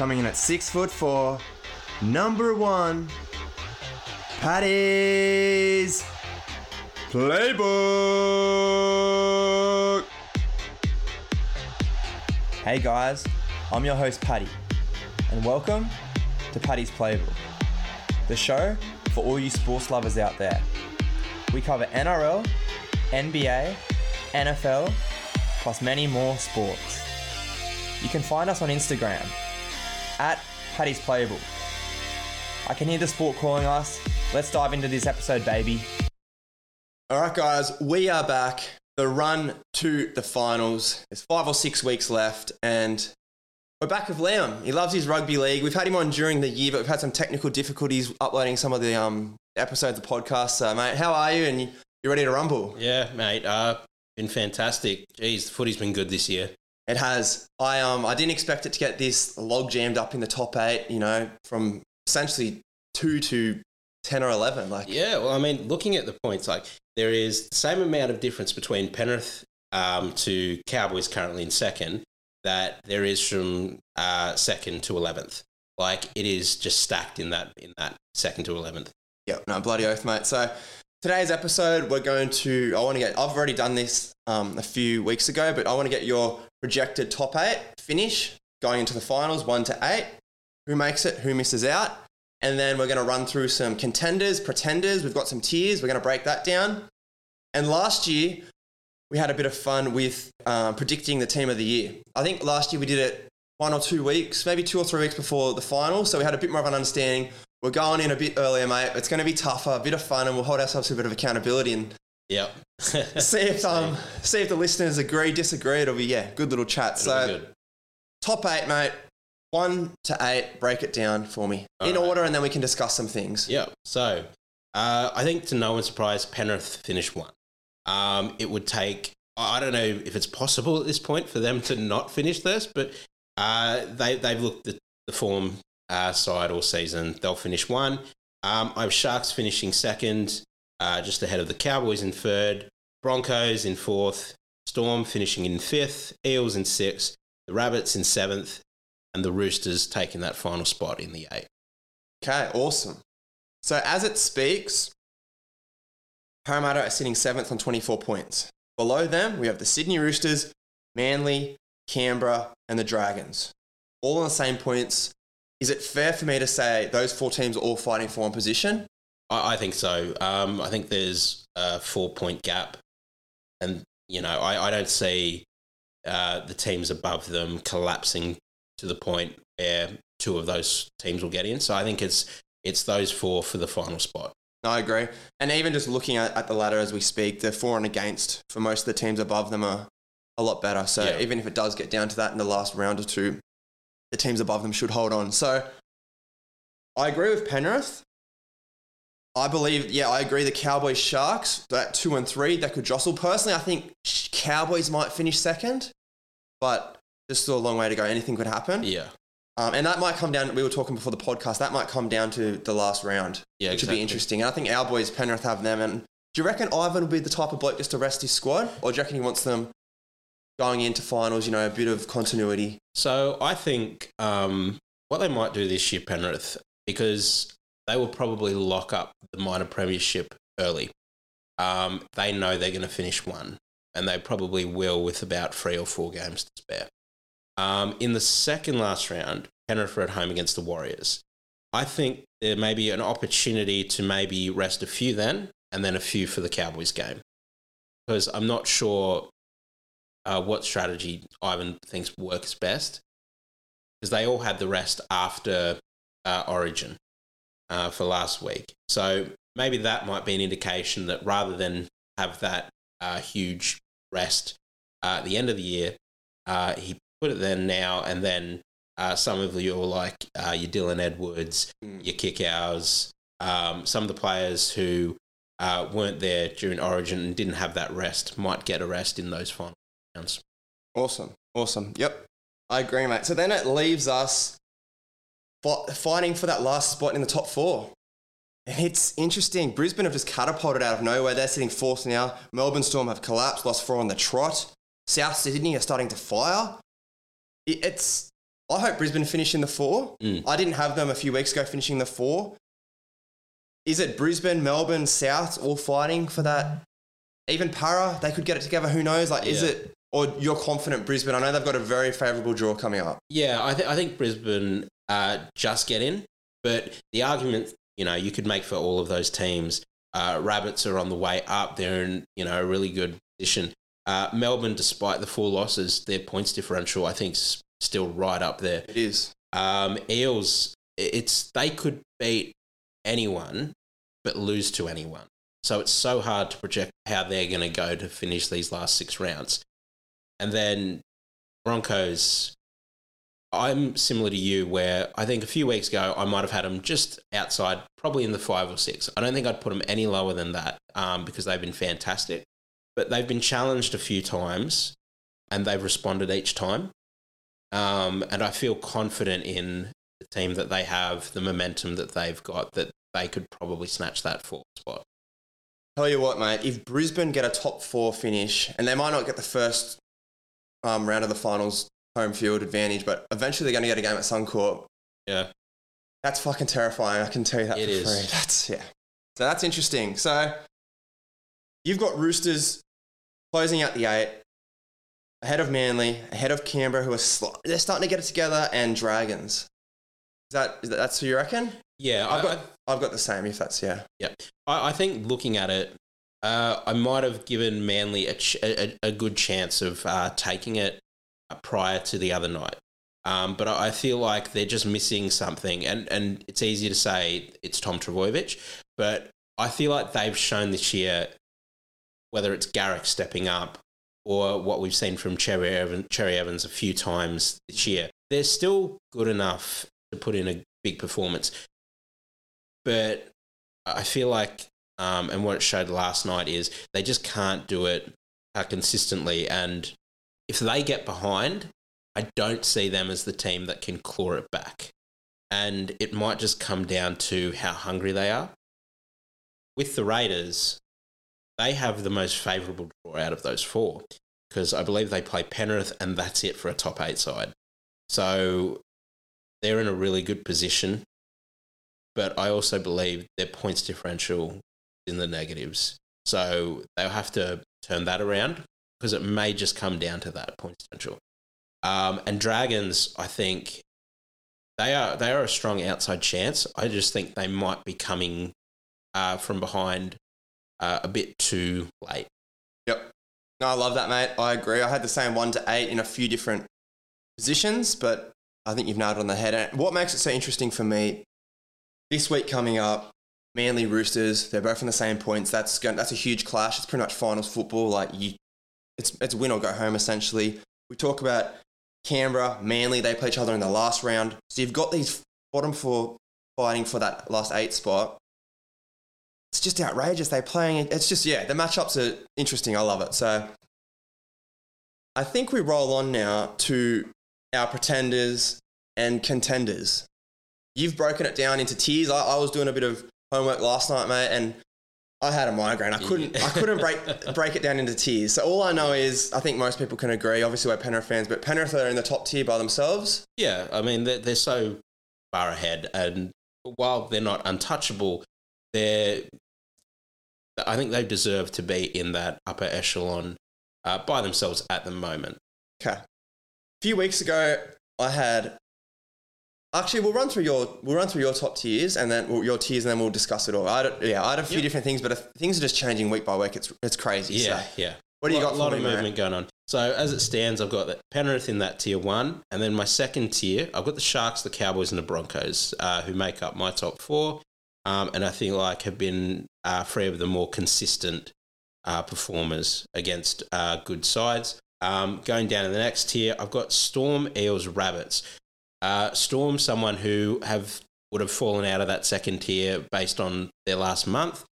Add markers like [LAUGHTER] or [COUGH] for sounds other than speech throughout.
coming in at six foot four, number one, Paddy's Playbook. Hey guys, I'm your host Paddy, and welcome to Paddy's Playbook, the show for all you sports lovers out there. We cover NRL, NBA, NFL, plus many more sports. You can find us on Instagram at Paddy's Playbook. I can hear the sport calling us. Let's dive into this episode, baby. All right, guys, we are back. The run to the finals. There's five or six weeks left, and we're back with Liam. He loves his rugby league. We've had him on during the year, but we've had some technical difficulties uploading some of the um, episodes of the podcast. So, mate, how are you? And you, you ready to rumble? Yeah, mate. Uh, been fantastic. Jeez, the footy's been good this year. It has. I um I didn't expect it to get this log jammed up in the top eight. You know, from essentially two to ten or eleven. Like Yeah, well, I mean, looking at the points, like there is the same amount of difference between Penrith um, to Cowboys currently in second that there is from uh, second to eleventh. Like it is just stacked in that in that second to eleventh. yeah, no bloody oath, mate. So today's episode, we're going to. I want to get. I've already done this um a few weeks ago, but I want to get your projected top eight finish going into the finals, one to eight. Who makes it? Who misses out? And then we're going to run through some contenders, pretenders. We've got some tiers. We're going to break that down. And last year, we had a bit of fun with uh, predicting the team of the year. I think last year we did it one or two weeks, maybe two or three weeks before the final. So we had a bit more of an understanding. We're going in a bit earlier, mate. It's going to be tougher, a bit of fun, and we'll hold ourselves to a bit of accountability and Yep. see if [LAUGHS] um see if the listeners agree, disagree. It'll be yeah, good little chat. It'll so good. top eight, mate. One to eight. Break it down for me in All right. order, and then we can discuss some things. Yep. So, uh, I think to no one's surprise, Penrith finished one. Um, it would take, I I don't know if it's possible at this point for them to not finish this, but uh, they, they've looked at the form uh, side all season. They'll finish one. Um, I have Sharks finishing second, uh, just ahead of the Cowboys in third, Broncos in fourth, Storm finishing in fifth, Eels in sixth, the Rabbits in seventh, and the Roosters taking that final spot in the eight. Okay, awesome. So as it speaks, Parramatta are sitting seventh on 24 points. Below them, we have the Sydney Roosters, Manly, Canberra, and the Dragons. All on the same points. Is it fair for me to say those four teams are all fighting for one position? I, I think so. Um, I think there's a four point gap, and you know I, I don't see uh, the teams above them collapsing to the point where two of those teams will get in. So I think it's it's those four for the final spot. No, I agree. And even just looking at, at the ladder as we speak, the for and against for most of the teams above them are a lot better. So Yeah. even if it does get down to that in the last round or two, the teams above them should hold on. So I agree with Penrith. I believe, yeah, I agree. The Cowboys Sharks, that two and three, that could jostle. Personally, I think Cowboys might finish second, but there's still a long way to go. Anything could happen. Yeah, Um, and that might come down, we were talking before the podcast, that might come down to the last round yeah, which would be interesting. And I think our boys, Penrith, have them. And do you reckon Ivan will be the type of bloke just to rest his squad? Or do you reckon he wants them going into finals, you know, a bit of continuity? So I think um, what they might do this year, Penrith, because they will probably lock up the minor premiership early. Um, they know they're going to finish one, and they probably will with about three or four games to spare. Um, in the second last round, Penrith are at home against the Warriors. I think there may be an opportunity to maybe rest a few then, and then a few for the Cowboys game, because I'm not sure uh, what strategy Ivan thinks works best because they all had the rest after uh, Origin uh, for last week. So maybe that might be an indication that rather than have that uh, huge rest uh, at the end of the year, uh, he put it then now and then. Uh, some of your like uh, your Dylan Edwards, Mm. your Kikaus, um, some of the players who uh, weren't there during Origin and didn't have that rest might get a rest in those final rounds. Awesome. Awesome. Yep. I agree, mate. So then it leaves us fighting for that last spot in the top four. And it's interesting. Brisbane have just catapulted out of nowhere. They're sitting fourth now. Melbourne Storm have collapsed, lost four on the trot. South Sydney are starting to fire. It's I hope Brisbane finish in the four. Mm. I didn't have them a few weeks ago finishing the four. Is it Brisbane, Melbourne, South all fighting for that? Even Para, they could get it together. Who knows? Like, is it? Or you're confident Brisbane? I know they've got a very favourable draw coming up. Yeah, I, th- I think Brisbane uh, just get in, but the argument you know you could make for all of those teams. Uh, Rabbits are on the way up; they're in you know a really good position. Uh, Melbourne, despite the four losses, their points differential I think is still right up there. It is. Um, Eels, it's they could beat anyone, but lose to anyone. So it's so hard to project how they're going to go to finish these last six rounds. And then Broncos, I'm similar to you, where I think a few weeks ago I might have had them just outside, probably in the five or six. I don't think I'd put them any lower than that um, because they've been fantastic. But they've been challenged a few times and they've responded each time. Um, and I feel confident in the team that they have, the momentum that they've got, that they could probably snatch that fourth spot. Tell you what, mate. If Brisbane get a top four finish, and they might not get the first um, round of the finals home field advantage, but eventually they're going to get a game at Suncorp. Yeah. That's fucking terrifying. I can tell you that It for is. free. [LAUGHS] That's yeah. So that's interesting. So you've got Roosters closing out the eight, ahead of Manly, ahead of Canberra, who are sli- they're starting to get it together, and Dragons. Is that, is that that's who you reckon? Yeah, I've I, got I've got the same. If that's yeah. I, I think looking at it, uh, I might have given Manly a, ch- a, a good chance of uh, taking it prior to the other night. Um, but I feel like they're just missing something, and, and it's easy to say it's Tom Trbojevic, but I feel like they've shown this year, whether it's Garrick stepping up or what we've seen from Cherry Cherry Evans a few times this year, they're still good enough to put in a big performance. But I feel like, um, and what it showed last night is they just can't do it uh, consistently. And if they get behind, I don't see them as the team that can claw it back. And it might just come down to how hungry they are. With the Raiders, they have the most favourable draw out of those four because I believe they play Penrith and that's it for a top eight side. So they're in a really good position. But I also believe their points differential in the negatives. So they'll have to turn that around because it may just come down to that point differential. Um, and Dragons, I think they are they are a strong outside chance. I just think they might be coming uh, from behind uh, a bit too late. Yep. No, I love that, mate. I agree. I had the same one to eight in a few different positions, but I think you've nailed it on the head. And what makes it so interesting for me this week coming up, Manly Roosters, they're both on the same points. That's going, that's a huge clash. It's pretty much finals football. Like you, it's it's win or go home essentially. We talk about Canberra, Manly. They play each other in the last round. So you've got these bottom four fighting for that last eight spot. It's just outrageous. They're playing. It's just yeah. The matchups are interesting. I love it. So I think we roll on now to our pretenders and contenders. You've broken it down into tiers. I, I was doing a bit of homework last night, mate, and I had a migraine. I couldn't. I couldn't break [LAUGHS] break it down into tiers. So all I know is, I think most people can agree. Obviously, we're Penrith fans, but Penrith are in the top tier by themselves. Yeah, I mean they're, they're so far ahead, and while they're not untouchable, they're I think they deserve to be in that upper echelon uh, by themselves at the moment. Okay. A few weeks ago, I had. Actually, we'll run through your we'll run through your top tiers and then well, your tiers and then we'll discuss it all. I had, yeah, I had a few Yep. different things, but if, things are just changing week by week. It's it's crazy. Yeah, So, yeah. what do you Lot- got A lot of movement going on. So as it stands, I've got that Penrith in that tier one, and then my second tier, I've got the Sharks, the Cowboys, and the Broncos, uh, who make up my top four, um, and I think like have been uh, three of the more consistent uh, performers against uh, good sides. Um, going down to the next tier, I've got Storm, Eels, Rabbits. Uh, Storm, someone who have would have fallen out of that second tier based on their last month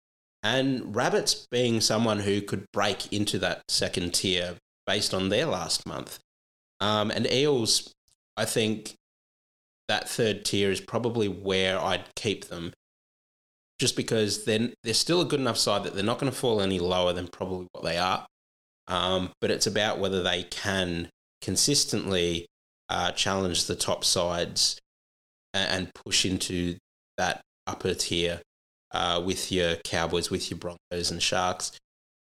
and Rabbits being someone who could break into that second tier based on their last month. Um, and Eels, I think that third tier is probably where I'd keep them just because then they're still a good enough side that they're not going to fall any lower than probably what they are. Um, but it's about whether they can consistently uh, challenge the top sides and, and push into that upper tier uh, with your Cowboys, with your Broncos and Sharks.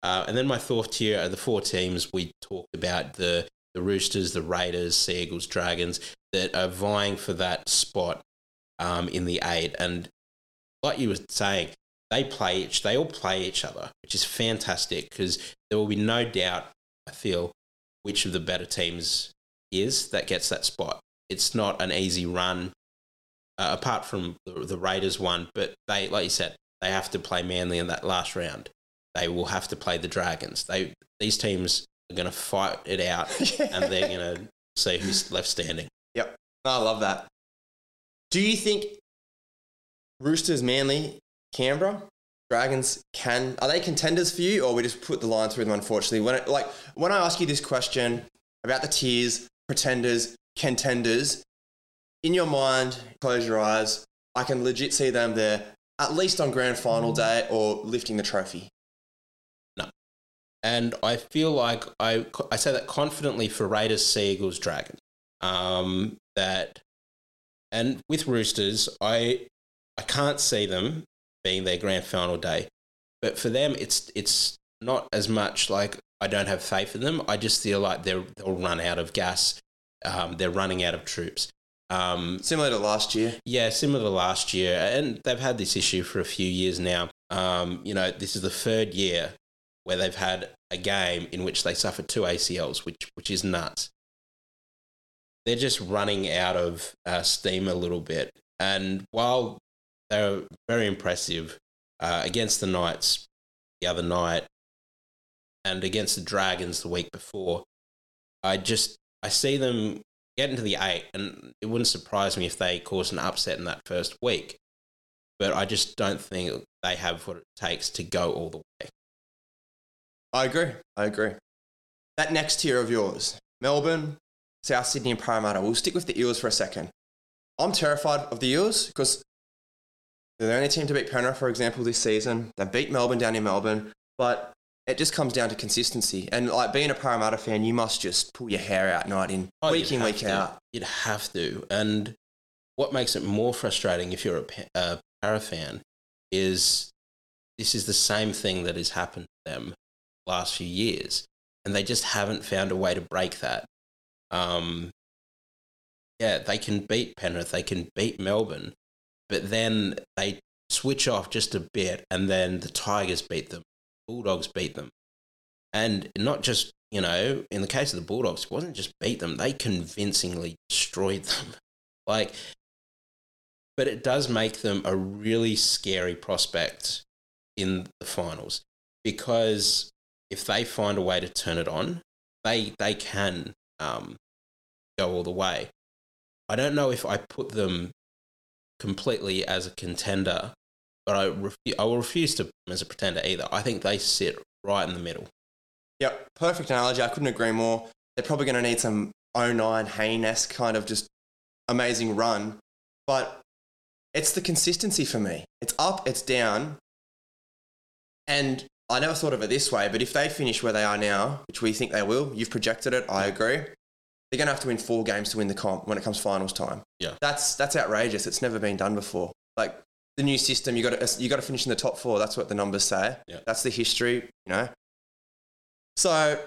Uh, and then my fourth tier are the four teams we talked about the the Roosters, the Raiders, Seagulls, Dragons that are vying for that spot um, in the eight. And like you were saying, they play each, they all play each other, which is fantastic because there will be no doubt. I feel which of the better teams is that gets that spot. It's not an easy run, uh, apart from the, the Raiders one, but they, like you said, they have to play Manly in that last round. They will have to play the Dragons. They these teams are going to fight it out, [LAUGHS] and they're going to see who's left standing. Yep. I love that. Do you think Roosters, Manly, Canberra, Dragons can are they contenders for you, or we just put the line through them? Unfortunately, when it, like when I ask you this question about the tiers, pretenders, contenders, in your mind, close your eyes. I can legit see them there, at least on grand final day or lifting the trophy. No. And I feel like I, I say that confidently for Raiders, Seagulls, Dragons. Um, that, and with Roosters, I, I can't see them being their grand final day. But for them, it's it's not as much like I don't have faith in them. I just feel like they're, they'll run out of gas. Um, they're running out of troops. Um, Similar to last year. yeah, similar to last year, and they've had this issue for a few years now. Um, you know, this is the third year where they've had a game in which they suffered two ACLs, which which is nuts. They're just running out of uh, steam a little bit, and while they're very impressive uh, against the Knights the other night, and against the Dragons the week before, I just I see them get into the eight, and it wouldn't surprise me if they cause an upset in that first week. But I just don't think they have what it takes to go all the way. I agree. I agree. That next tier of yours, Melbourne, South Sydney, and Parramatta. We'll stick with the Eels for a second. I'm terrified of the Eels because they're the only team to beat Penrith, for example, this season. They beat Melbourne down in Melbourne, but it just comes down to consistency. And like being a Parramatta fan, you must just pull your hair out night in, Oh, week in, week to. out. You'd have to. And what makes it more frustrating if you're a, a para fan is this is the same thing that has happened to them last few years, and they just haven't found a way to break that. Um, yeah, they can beat Penrith, they can beat Melbourne, but then they switch off just a bit, and then the Tigers beat them, Bulldogs beat them, and not just you know, in the case of the Bulldogs, it wasn't just beat them; they convincingly destroyed them. [LAUGHS] Like, but it does make them a really scary prospect in the finals because if they find a way to turn it on, they they can um, go all the way. I don't know if I put them completely as a contender, but I refu- I will refuse to put them as a pretender either. I think they sit right in the middle. Yep, perfect analogy. I couldn't agree more. They're probably going to need some 09 Hayne's kind of just amazing run. But it's the consistency for me. It's up, it's down. And I never thought of it this way, but if they finish where they are now, which we think they will, you've projected it, I agree. They're going to have to win four games to win the comp when it comes finals time. Yeah. That's that's outrageous. It's never been done before. Like the new system, you got to you got to finish in the top four. That's what the numbers say. Yeah. That's the history, you know. So,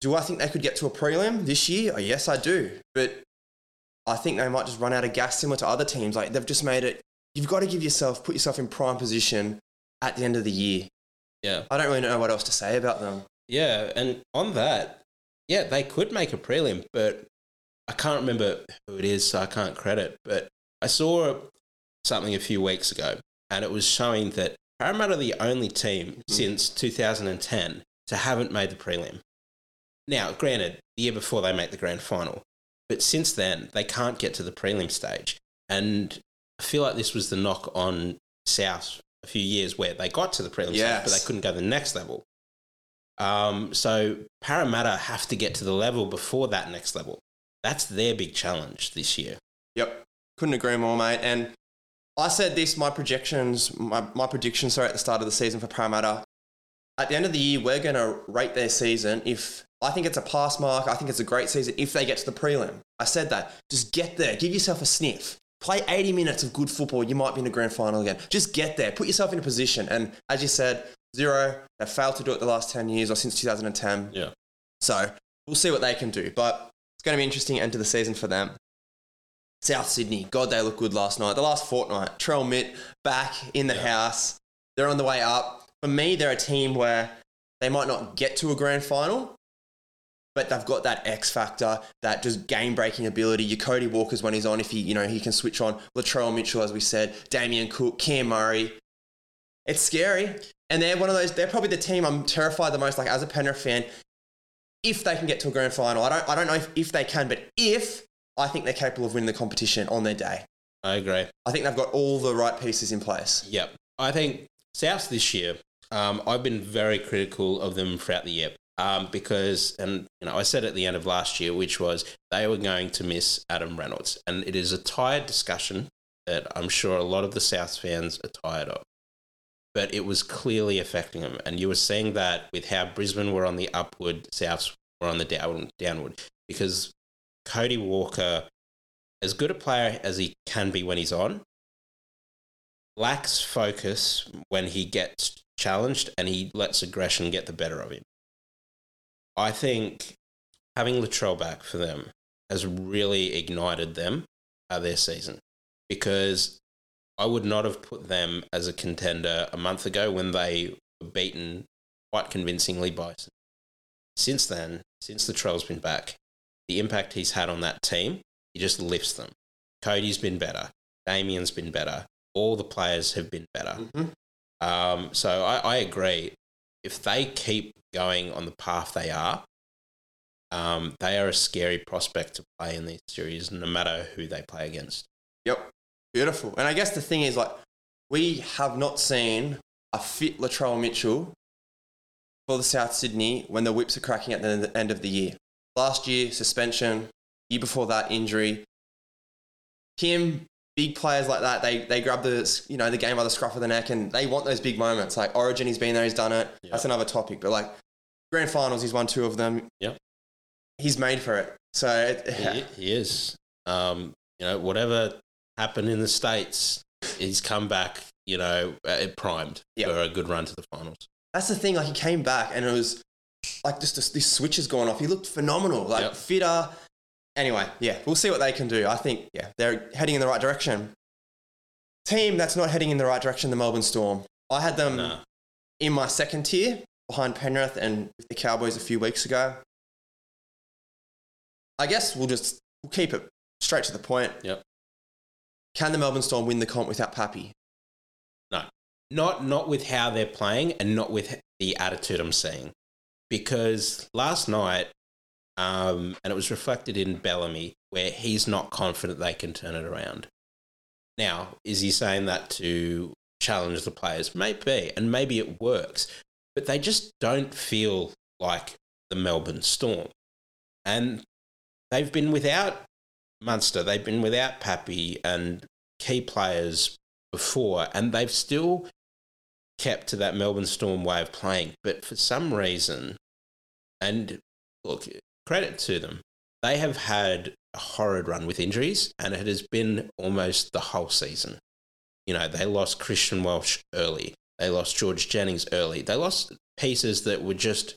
do I think they could get to a prelim this year? Oh, yes, I do. But I think they might just run out of gas, similar to other teams. Like they've just made it. You've got to give yourself, put yourself in prime position at the end of the year. Yeah. I don't really know what else to say about them. Yeah, and on that, yeah, they could make a prelim, but I can't remember who it is, so I can't credit. But I saw something a few weeks ago, and it was showing that Parramatta are the only team since 2010 to haven't made the prelim. Now, granted, the year before they make the grand final, but since then they can't get to the prelim stage, and I feel like this was the knock on South a few years where they got to the prelim stage, but they couldn't go to the next level. Um, so Parramatta have to get to the level before that next level. That's their big challenge this year. Yep. Couldn't agree more, mate. And I said this, my projections, my, my predictions, sorry, at the start of the season for Parramatta. At the end of the year, we're going to rate their season if I think it's a pass mark. I think it's a great season if they get to the prelim. I said that. Just get there. Give yourself a sniff. Play 80 minutes of good football. You might be in the grand final again. Just get there. Put yourself in a position. And as you said, zero. They've failed to do it the last 10 years or since 2010. Yeah. So we'll see what they can do. But it's going to be interesting end of the season for them. South Sydney, God, they look good last night. The last fortnight, Trell Mitt back in the Yeah. house. They're on the way up. For me, they're a team where they might not get to a grand final, but they've got that X factor, that just game breaking ability. Your Cody Walker's when he's on, if he, you know, he can switch on. Latrell Mitchell, as we said, Damien Cook, Cam Murray. It's scary. And they're one of those, they're probably the team I'm terrified the most, like as a Penrith fan, if they can get to a grand final. I don't I don't know if, if they can, but if I think they're capable of winning the competition on their day. I agree. I think they've got all the right pieces in place. Yep. I think South this year, um, I've been very critical of them throughout the year um, because, and you know, I said at the end of last year, which was they were going to miss Adam Reynolds, and it is a tired discussion that I'm sure a lot of the South fans are tired of. But it was clearly affecting them, and you were seeing that with how Brisbane were on the upward, Souths were on the down, downward, because Cody Walker, as good a player as he can be when he's on, lacks focus when he gets challenged and he lets aggression get the better of him. I think having Latrell back for them has really ignited them uh, their season because I would not have put them as a contender a month ago when they were beaten quite convincingly by. Since then, since Latrell's been back, the impact he's had on that team, he just lifts them. Cody's been better. Damien's been better. All the players have been better. Mhm. Um, so I, I agree. If they keep going on the path they are, um, they are a scary prospect to play in these series, no matter who they play against. Yep. Beautiful. And I guess the thing is, like, we have not seen a fit Latrell Mitchell for the South Sydney when the whips are cracking at the end of the year. Last year, suspension. Year before that, injury. Him, big players like that, they, they grab the, you know, the game by the scruff of the neck and they want those big moments. Like Origin, he's been there, he's done it. Yeah. That's another topic. But like grand finals, he's won two of them. Yep. He's made for it. So, it, He, he is. Um, you know, whatever happened in the States, he's come back, you know, primed Yep. for a good run to the finals. That's the thing. Like he came back and it was like just this, this switch has gone off. He looked phenomenal, like Yep. fitter. Anyway, yeah, we'll see what they can do. I think yeah, they're heading in the right direction. Team that's not heading in the right direction, the Melbourne Storm. I had them Nah. in my second tier behind Penrith and the Cowboys a few weeks ago. I guess we'll just we'll keep it straight to the point. Yep. Can the Melbourne Storm win the comp without Pappy? No. Not not with how they're playing and not with the attitude I'm seeing. Because last night, um, and it was reflected in Bellamy, where he's not confident they can turn it around. Now, is he saying that to challenge the players? Maybe, and maybe it works, but they just don't feel like the Melbourne Storm. And they've been without Munster, they've been without Pappy and key players before, and they've still kept to that Melbourne Storm way of playing. But for some reason, and look, credit to them, they have had a horrid run with injuries, and it has been almost the whole season. You know, they lost Christian Welch early, they lost George Jennings early, they lost pieces that were just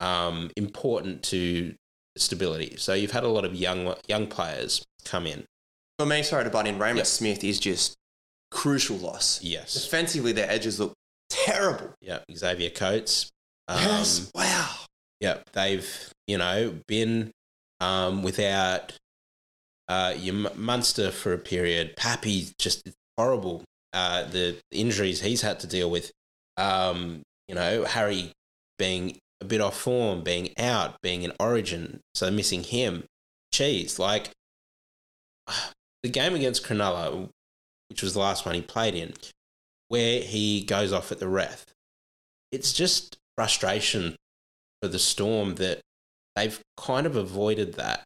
um, important to stability. So you've had a lot of young young players come in. For me, sorry to butt in, Reimis Yep. Smith is just crucial loss. Yes. Defensively, their edges look terrible. Yeah. Xavier Coates. Um, yes. Wow. Yeah, they've you know been um, without uh, your Munster for a period. Pappy just horrible. Uh, the injuries he's had to deal with. Um, you know Harry being a bit off form, being out, being in Origin, so missing him. Cheese like [SIGHS] the game against Cronulla, which was the last one he played in, where he goes off at the ref. It's just frustration for the Storm that they've kind of avoided that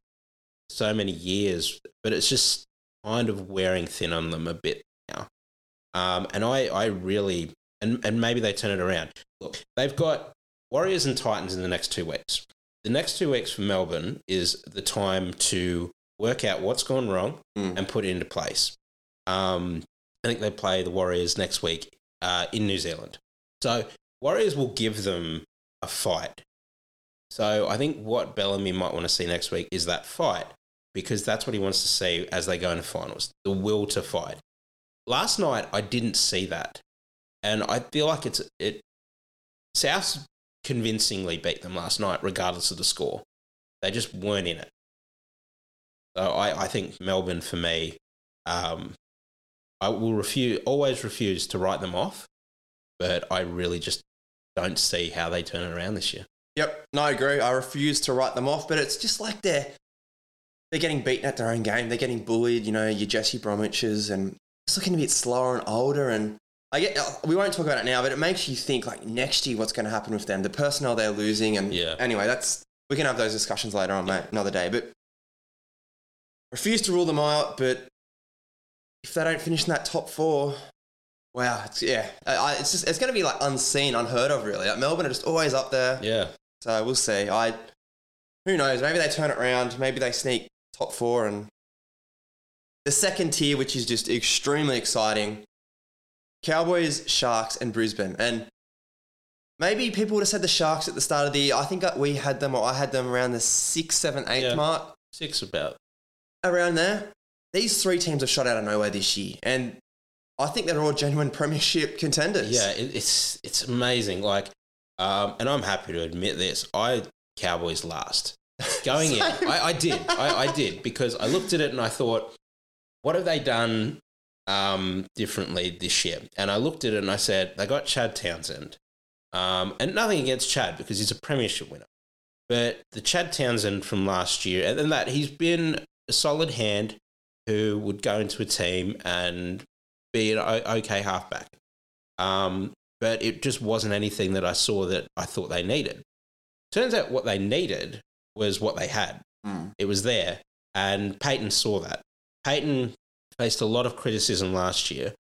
so many years, but it's just kind of wearing thin on them a bit now. Um, and I, I really, and, and maybe they turn it around. Look, they've got Warriors and Titans in the next two weeks. the next two weeks for Melbourne is the time to work out what's gone wrong Mm. and put it into place. Um, I think they play the Warriors next week uh, in New Zealand. So Warriors will give them a fight. So I think what Bellamy might want to see next week is that fight because that's what he wants to see as they go into finals the will to fight. Last night, I didn't see that. And I feel like it's it. South convincingly beat them last night, regardless of the score. They just weren't in it. So I, I think Melbourne, for me, um, I will refuse, always refuse to write them off, but I really just don't see how they turn it around this year. Yep, no, I agree. I refuse to write them off, but it's just like they're they're getting beaten at their own game. They're getting bullied. You know, your Jesse Bromwiches and it's looking a bit slower and older. And I get uh, we won't talk about it now, but it makes you think like next year what's going to happen with them, the personnel they're losing, and Yeah. Anyway, that's we can have those discussions later on, mate, another day. But refuse to rule them out. But if they don't finish in that top four, wow, it's, yeah, I, it's just it's going to be like unseen, unheard of, really. Like Melbourne are just always up there. Yeah. So we'll see. I who knows? Maybe they turn it around. Maybe they sneak top four and the second tier, which is just extremely exciting. Cowboys, Sharks, and Brisbane. And maybe people would have said the Sharks at the start of the year. I think we had them, or I had them around the six, seven, eight Yeah. mark, Six about. around there. These three teams have shot out of nowhere this year, and I think they're all genuine [LAUGHS] premiership contenders. Yeah, it, it's it's amazing. Like, um, and I'm happy to admit this. I Cowboys last going in. [LAUGHS] I, I did. I, I did because I looked at it and I thought, what have they done um, differently this year? And I looked at it and I said, they got Chad Townsend, um, and nothing against Chad because he's a premiership winner. But the Chad Townsend from last year, and then that he's been a solid hand who would go into a team and be an okay halfback. Um, but it just wasn't anything that I saw that I thought they needed. Turns out what they needed was what they had. Mm. It was there. And Payten saw that. Payten faced a lot of criticism last year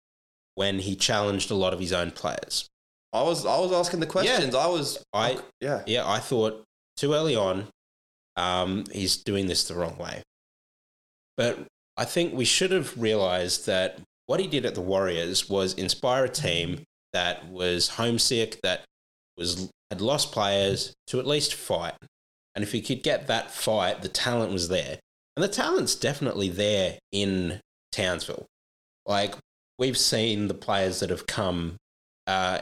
when he challenged a lot of his own players. I was I was asking the questions. I was I yeah. yeah, I thought too early on, um, he's doing this the wrong way. But I think we should have realized that what he did at the Warriors was inspire a team that was homesick, that was had lost players to at least fight. And if he could get that fight, the talent was there. And the talent's definitely there in Townsville. Like we've seen the players that have come uh,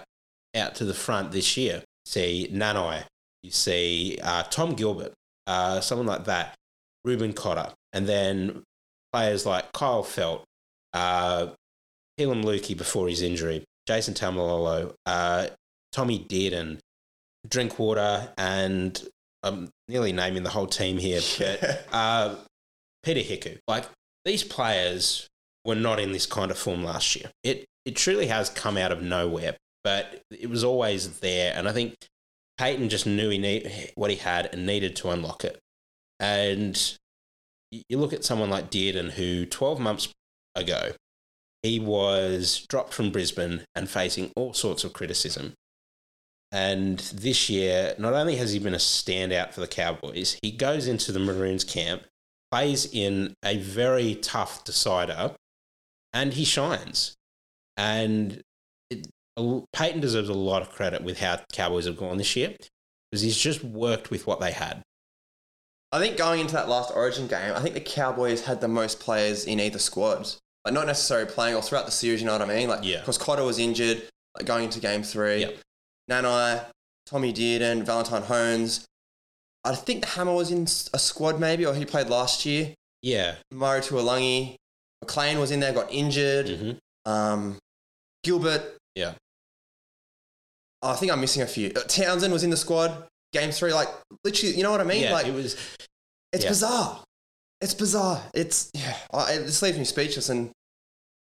out to the front this year. See Nanai, you see uh, Tom Gilbert, uh, someone like that, Reuben Cotter, and then players like Kyle Feldt, uh, Heilum Luki before his injury, Jason Taumalolo, uh, Tommy Dearden, Drinkwater, and I'm nearly naming the whole team here, [LAUGHS] but uh, Peter Hiku. Like these players were not in this kind of form last year. It it truly has come out of nowhere, but it was always there, and I think Payten just knew he need what he had and needed to unlock it. And you look at someone like Dearden, who 12 months ago he was dropped from Brisbane and facing all sorts of criticism. And this year, not only has he been a standout for the Cowboys, he goes into the Maroons camp, plays in a very tough decider, and he shines. And it, Payten deserves a lot of credit with how Cowboys have gone this year because he's just worked with what they had. I think going into that last Origin game, I think the Cowboys had the most players in either squad. Like not necessarily playing or throughout the series, you know what I mean? Like Yeah. because Cotter was injured, like going into game three. Yep. Nanai, Tommy Dearden, Valentine Holmes. I think the Hammer was in a squad maybe, or he played last year. Yeah. Murray Taulagi. McLean was in there, got injured. hmm Um, Gilbert. Yeah. I think I'm missing a few. Uh, Townsend was in the squad. Game three, like literally, you know what I mean? Yeah. like it was. it's Yeah. bizarre. It's bizarre. It's yeah. I, it just leaves me speechless. And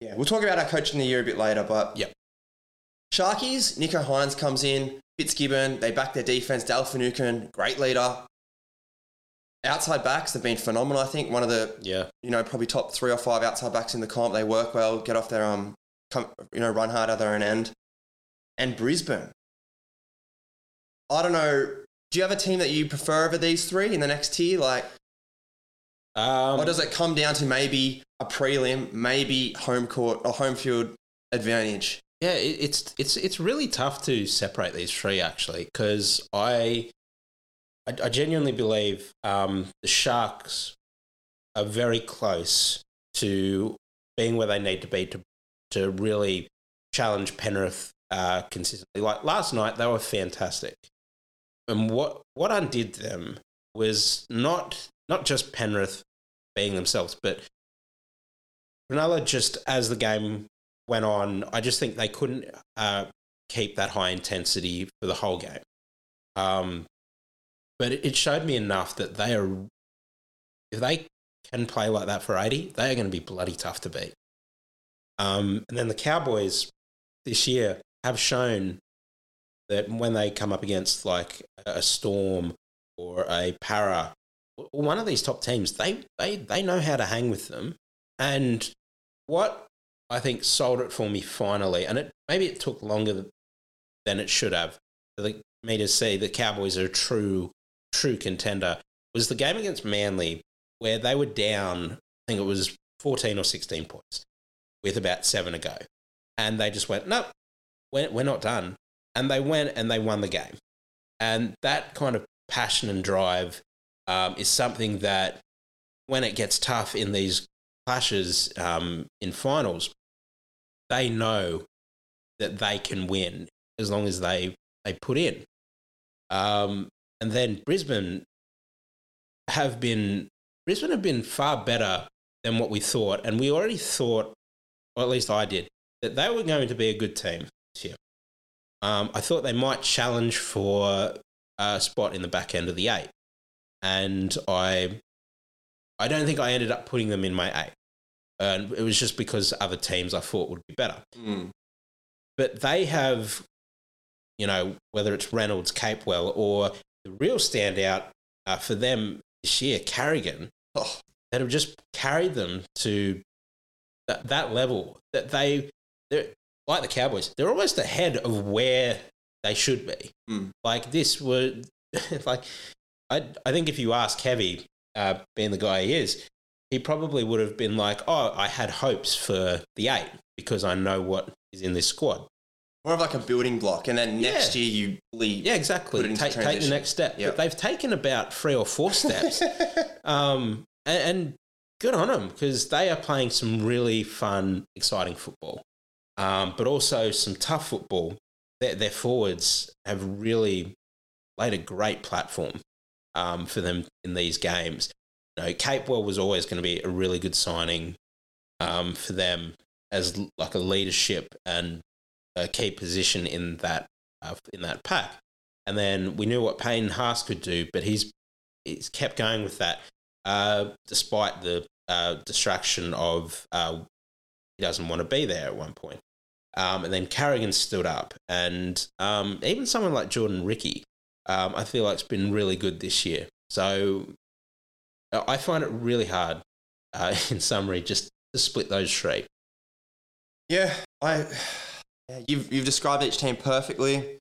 yeah, we'll talk about our coach in the year a bit later. But yeah, Sharkies, Nicho Hynes comes in. Fitzgibbon, they back their defense. Dale Finucane, great leader. Outside backs have been phenomenal. I think one of the Yeah. you know probably top three or five outside backs in the comp. They work well, get off their um, come, you know, run hard at their own end. And Brisbane. I don't know do you have a team that you prefer over these three in the next tier? Like, Um, or does it come down to maybe a prelim, maybe home court or home field advantage? Yeah, it, it's it's it's really tough to separate these three actually because I, I I genuinely believe um, the Sharks are very close to being where they need to be to to really challenge Penrith uh, consistently. Like last night, they were fantastic, and what what undid them was not not just Penrith being themselves, but Cronulla just as the game went on, I just think they couldn't uh, keep that high intensity for the whole game. Um, but it, showed me enough that they are, if they can play like that for 80, they are going to be bloody tough to beat. Um, and then the Cowboys this year have shown that when they come up against like a Storm or a Para, one of these top teams, they, they, they know how to hang with them. And what I think sold it for me finally, and it maybe it took longer than it should have for me to see the Cowboys are a true true contender. Was the game against Manly where they were down? I think it was fourteen or sixteen points with about seven to go, and they just went, "Nope, we're, we're not done," and they went and they won the game, and that kind of passion and drive um, is something that when it gets tough in these clashes um, in finals, they know that they can win as long as they they put in. Um, and then Brisbane have been Brisbane have been far better than what we thought, and we already thought, or at least I did, that they were going to be a good team this year. Um, I thought they might challenge for a spot in the back end of the eight, and I I don't think I ended up putting them in my eight. And it was just because other teams I thought would be better. Mm. But they have, you know, whether it's Reynolds, Capewell, or the real standout uh, for them this year, Carrigan, Oh, that have just carried them to that, that level that they, they're like the Cowboys, they're almost ahead of where they should be. Mm. Like this would, [LAUGHS] like, I, I think if you ask Kevy, uh, being the guy he is, he probably would have been like, "Oh, I had hopes for the eight because I know what is in this squad." more of like a building block, and then next Yeah. year you leave. Yeah, exactly. Put it into Take, take the next step. Yep. But they've taken about three or four steps, [LAUGHS] um, and, and good on them because they are playing some really fun, exciting football, um, but also some tough football. Their, their forwards have really laid a great platform um, for them in these games. You know, Capewell was always going to be a really good signing um, for them as like a leadership and a key position in that uh, in that pack. And then we knew what Payne Haas could do, but he's he's kept going with that uh, despite the uh, distraction of uh, he doesn't want to be there at one point. Um, and then Carrigan stood up, and um, even someone like Jordan Riki, um, I feel like it's been really good this year. So I find it really hard, uh, [LAUGHS] in summary, just to split those three. Yeah, I. Yeah, you've you've described each team perfectly.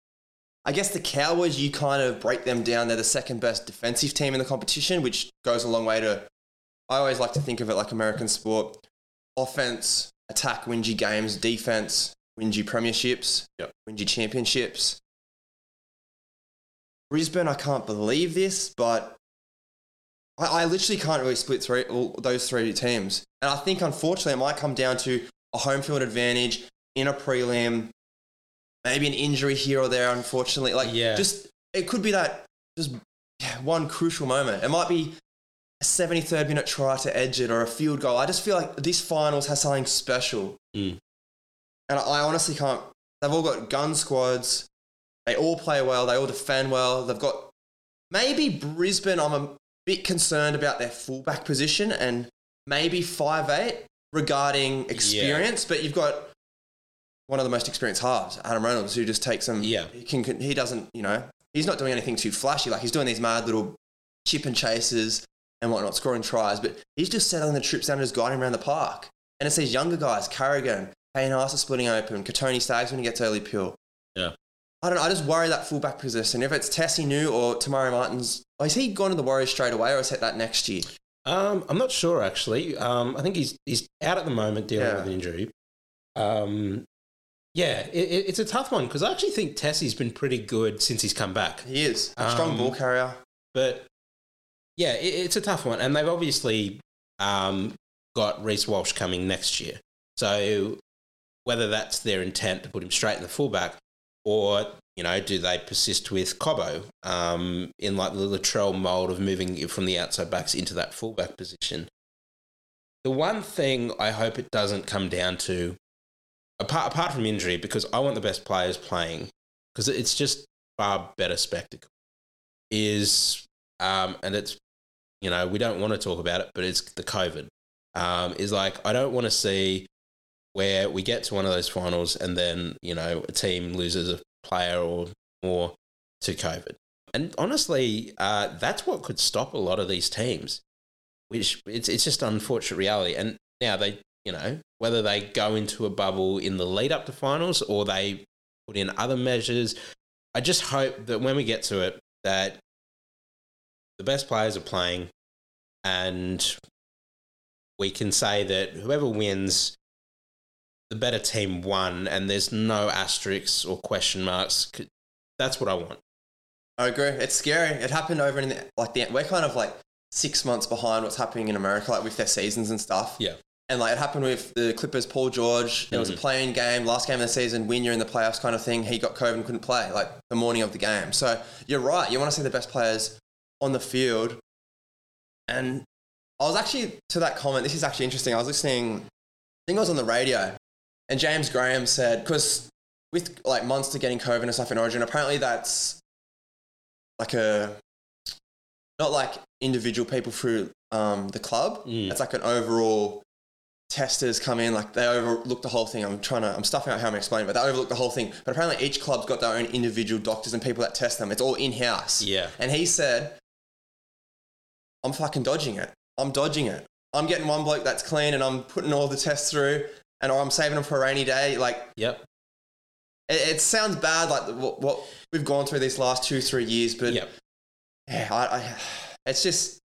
I guess the Cowboys, you kind of break them down. They're the second best defensive team in the competition, which goes a long way to. I always like to think of it like American sport: offense, attack, wins you games; defense, wins you premierships, Yep. wins you championships. Brisbane, I can't believe this, but I, I literally can't really split three, all, those three teams. And I think, unfortunately, it might come down to a home field advantage in a prelim, maybe an injury here or there, unfortunately. Like, Yeah. just it could be that just one crucial moment. It might be a 73rd minute try to edge it or a field goal. I just feel like this finals has something special. Mm. And I, honestly can't. They've all got gun squads. They all play well. They all defend well. They've got maybe Brisbane. I'm a bit concerned about their fullback position and maybe five eight regarding experience. But you've got one of the most experienced halves, Adam Reynolds, who just takes them. Yeah. he can. He doesn't. You know, he's not doing anything too flashy. Like he's doing these mad little chip and chases and whatnot, scoring tries. But he's just settling the troops down and just guiding around the park. And it's these younger guys, Carrigan, Payne Haas is splitting open, Kotoni Staggs when he gets early pill. Yeah. I don't know. I just worry that fullback position. If it's Tesi Niu or Te Maire Martins, oh, is he gone to the Warriors straight away or is it that next year? Um, I'm not sure actually. Um, I think he's he's out at the moment dealing Yeah. with an injury. Um, yeah, it, it- it's a tough one because I actually think Tesi's been pretty good since he's come back. He is a strong Um, ball carrier. But yeah, it, it's a tough one, and they've obviously um, got Reece Walsh coming next year. So whether that's their intent to put him straight in the fullback, or you know, do they persist with Cobbo um, in like the Latrell mold of moving from the outside backs into that fullback position? The one thing I hope it doesn't come down to, apart apart from injury, because I want the best players playing, because it's just far better spectacle. Is um, and it's you know we don't want to talk about it, but it's the COVID. Um, is like I don't want to see where we get to one of those finals and then you know a team loses a player or more to COVID. And honestly, uh, that's what could stop a lot of these teams. Which it's it's just unfortunate reality. And now they you know whether they go into a bubble in the lead up to finals or they put in other measures. I just hope that when we get to it, that the best players are playing and we can say that whoever wins, the better team won, and there's no asterisks or question marks. That's what I want. I agree. It's scary. It happened over in the, like the we're kind of like six months behind what's happening in America, like with their seasons and stuff. Yeah. And like it happened with the Clippers, Paul George. There was a Mhm. playing game, last game of the season, win you're in the playoffs kind of thing. He got COVID and couldn't play, like the morning of the game. So you're right. You want to see the best players on the field. And I was actually to that comment. This is actually interesting. I was listening. I think I was on the radio, and James Graham said because with like Munster getting COVID and stuff in Origin, apparently that's like a not like individual people through um, the club. Mm. It's like an overall testers come in, like they overlook the whole thing. I'm trying to, I'm stuffing out how I'm explaining, but they overlook the whole thing. But apparently each club's got their own individual doctors and people that test them. It's all in house. Yeah. And he said, I'm fucking dodging it. I'm dodging it. I'm getting one bloke that's clean and I'm putting all the tests through and or I'm saving them for a rainy day. Like Yep. it, it sounds bad, like what, what we've gone through these last two, three years, but Yep. yeah, I, I, it's just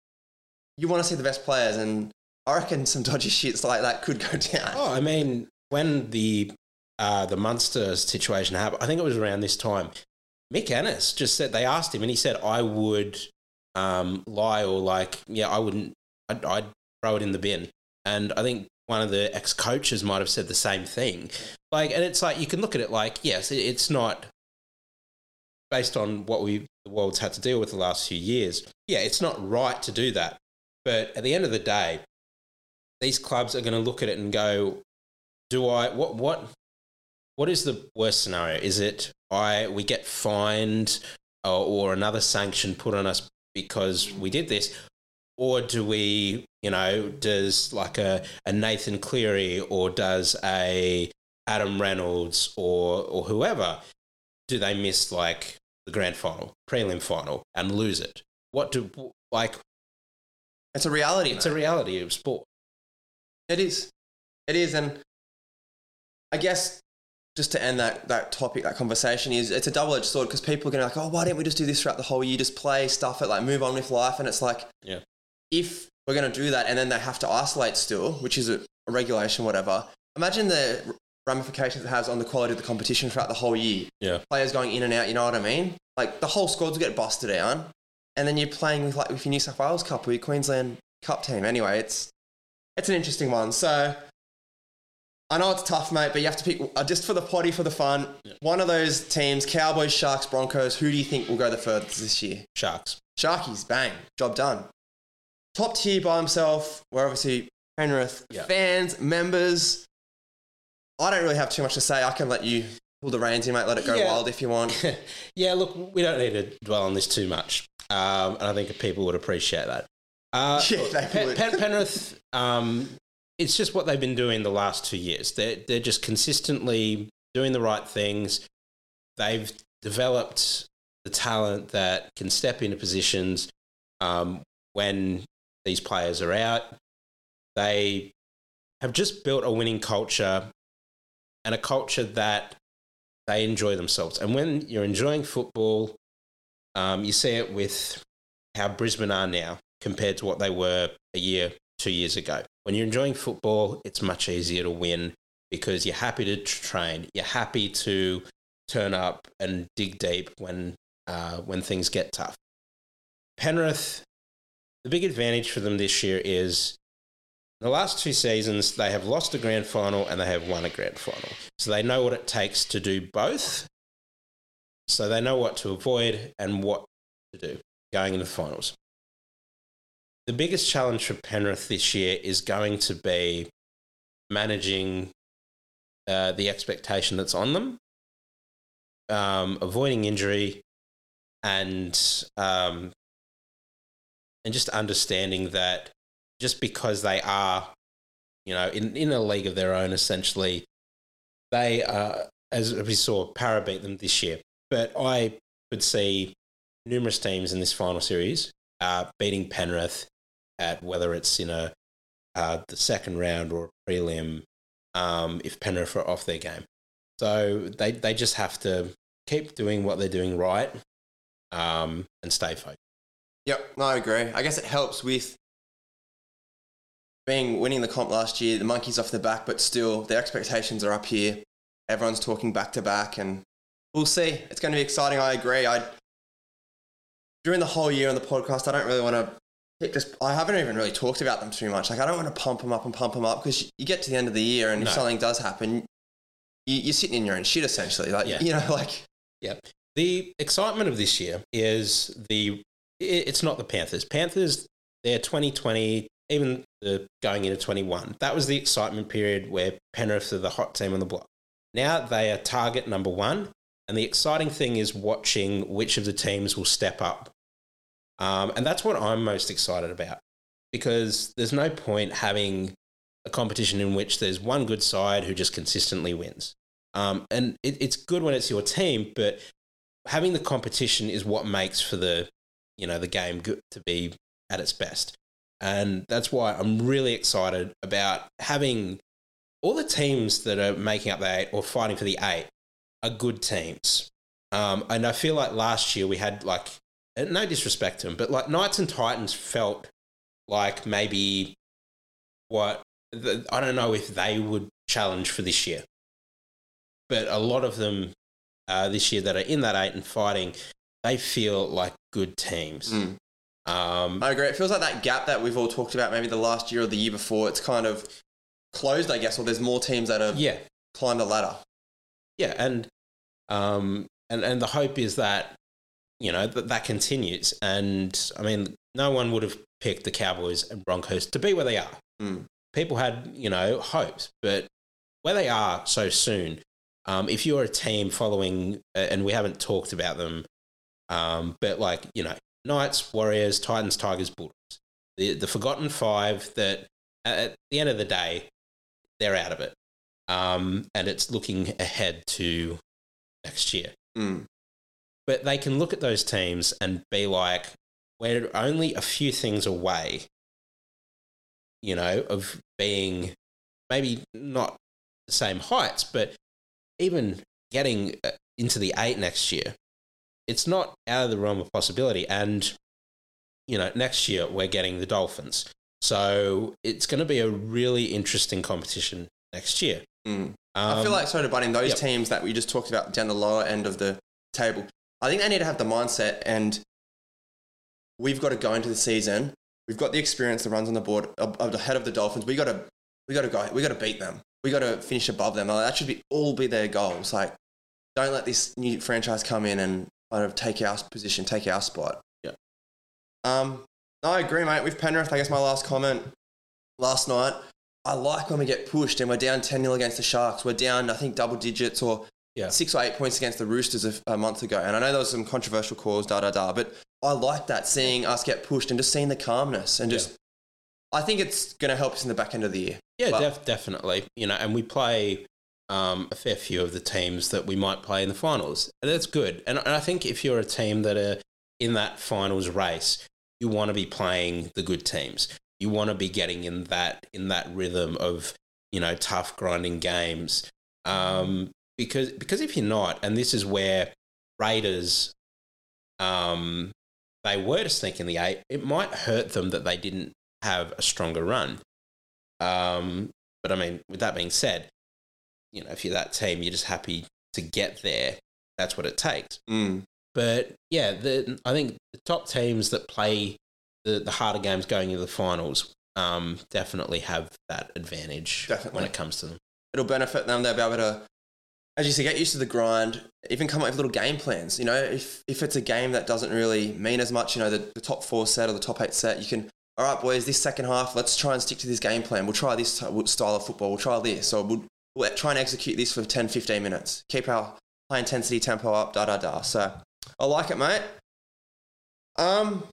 you want to see the best players, and I reckon some dodgy [LAUGHS] shits like that could go down. Oh, I mean, when the uh, the Munster situation happened, I think it was around this time. Mick Ennis just said they asked him, and he said, "I would um, lie or like, yeah, I wouldn't. I'd, I'd throw it in the bin." And I think one of the ex coaches might have said the same thing. Like, and it's like you can look at it like, yes, it's not based on what we the world's had to deal with the last few years. Yeah, it's not right to do that. But at the end of the day, these clubs are going to look at it and go, "Do I what what what is the worst scenario? Is it I we get fined or, or another sanction put on us because we did this, or do we you know does like a, a Nathan Cleary or does a Adam Reynolds or or whoever do they miss like the grand final, prelim final, and lose it? What do like? It's a reality. It's a reality of sport. It is. It is, and I guess just to end that that topic, that conversation is it's a double edged sword because people are going to be like, oh, why didn't we just do this throughout the whole year? Just play stuff it, like move on with life, and it's like, Yeah. If we're going to do that, and then they have to isolate still, which is a, a regulation, whatever. Imagine the ramifications it has on the quality of the competition throughout the whole year. Yeah. Players going in and out, you know what I mean? Like the whole squads will get busted down, and then you're playing with like with your New South Wales Cup or your Queensland Cup team. Anyway, it's it's an interesting one. So I know it's tough, mate, but you have to pick uh, just for the potty, for the fun. Yeah. One of those teams: Cowboys, Sharks, Broncos. Who do you think will go the furthest this year? Sharks. Sharkies, bang, job done. Top tier by himself. We're obviously Penrith Yeah. fans, members. I don't really have too much to say. I can let you pull the reins here, mate. Let it go Yeah. wild if you want. [LAUGHS] yeah, look, we don't need to dwell on this too much. Um, and I think people would appreciate that. Uh, [LAUGHS] Yeah, they Pen- would. Pen- [LAUGHS] Penrith, um, it's just what they've been doing the last two years. They're, they're just consistently doing the right things. They've developed the talent that can step into positions um, when these players are out. They have just built a winning culture and a culture that they enjoy themselves. And when you're enjoying football, um, you see it with how Brisbane are now compared to what they were a year, two years ago. When you're enjoying football, it's much easier to win because you're happy to train. You're happy to turn up and dig deep when uh, when things get tough. Penrith, the big advantage for them this year is the last two seasons they have lost a grand final and they have won a grand final. So they know what it takes to do both. So they know what to avoid and what to do going into the finals. The biggest challenge for Penrith this year is going to be managing uh, the expectation that's on them, um, avoiding injury, and um, and just understanding that just because they are, you know, in, in a league of their own, essentially, they are, as we saw, Para beat them this year. But I could see numerous teams in this final series uh, beating Penrith at whether it's in a uh, the second round or a prelim um, if Penrith are off their game. So they, they just have to keep doing what they're doing right um, and stay focused. Yep, no, I agree. I guess it helps with being winning the comp last year. The monkeys off the back, but still the expectations are up here. Everyone's talking back to back, and we'll see. It's going to be exciting. I agree. I during the whole year on the podcast, I don't really want to pick just. I haven't even really talked about them too much. Like I don't want to pump them up and pump them up because you get to the end of the year, and No. if something does happen, you, you're sitting in your own shit essentially. Like Yeah. you know, [LAUGHS] like Yeah. The excitement of this year is the it's not the Panthers. Panthers, they're 2020, even the going into 21. That was the excitement period where Penrith are the hot team on the block. Now they are target number one. And the exciting thing is watching which of the teams will step up. Um, and that's what I'm most excited about because there's no point having a competition in which there's one good side who just consistently wins. Um, and it, it's good when it's your team, but having the competition is what makes for the you know the game to be at its best. And that's why i'm really excited about having all the teams that are making up the eight or fighting for the eight are good teams. Um, and i feel like last year we had like no disrespect to them but like knights and titans felt like maybe what the, i don't know if they would challenge for this year. But a lot of them uh, this year that are in that eight and fighting, they feel like good teams. mm. Um, I agree. It feels like that gap that we've all talked about, maybe the last year or the year before, it's kind of closed, I guess, or there's more teams that have yeah, climbed the ladder. yeah, and um, and and the hope is that you know that that continues. And I mean, no one would have picked the Cowboys and Broncos to be where they are. Mm. People had you know hopes, but where they are so soon. Um, if you're a team following, and we haven't talked about them, um, but like you know, Knights, Warriors, Titans, Tigers, Bulldogs, the the forgotten five that at the end of the day, they're out of it, um, and it's looking ahead to next year. Mm. But they can look at those teams and be like, we're only a few things away, you know, of being maybe not the same heights, but even getting uh, into the eight next year, it's not out of the realm of possibility. And, you know, next year we're getting the Dolphins. So it's going to be a really interesting competition next year. Mm. Um, I feel like, sorry to butt in, those yep. teams that we just talked about down the lower end of the table, I think they need to have the mindset and we've got to go into the season. We've got the experience the runs on the board of, of the head of the Dolphins. We got to, we got to go, we got to beat them. We got to finish above them. That should be all be their goals. Like, don't let this new franchise come in and kind of take our position, take our spot. Yeah. Um, no, I agree, mate. With Penrith, I guess my last comment last night, I like when we get pushed and we're down 10 0 against the Sharks. We're down, I think, double digits or Yeah. six or eight points against the Roosters a, a month ago. And I know there was some controversial calls, da da da, but I like that, seeing us get pushed and just seeing the calmness and just, I think it's going to help us in the back end of the year. Yeah, def- definitely. You know, and we play um, a fair few of the teams that we might play in the finals. And that's good. And, and I think if you're a team that are in that finals race, you want to be playing the good teams. You want to be getting in that in that rhythm of you know tough grinding games. Um, because because if you're not, and this is where Raiders, um, they were to sneak in the eight, it might hurt them that they didn't have a stronger run. Um, but I mean, with that being said, you know, if you're that team, you're just happy to get there. That's what it takes. Mm. But yeah, the, I think the top teams that play the, the harder games going into the finals um, definitely have that advantage Definitely. when it comes to them. It'll benefit them. They'll be able to, as you say, get used to the grind. Even come up with little game plans. You know, if if it's a game that doesn't really mean as much, you know, the, the top four set or the top eight set, you can. All right, boys, this second half, let's try and stick to this game plan. We'll try this style of football. We'll try this. Or we'll, we'll try and execute this for 10, 15 minutes. Keep our high intensity tempo up, da da da. So I like it, mate. Um,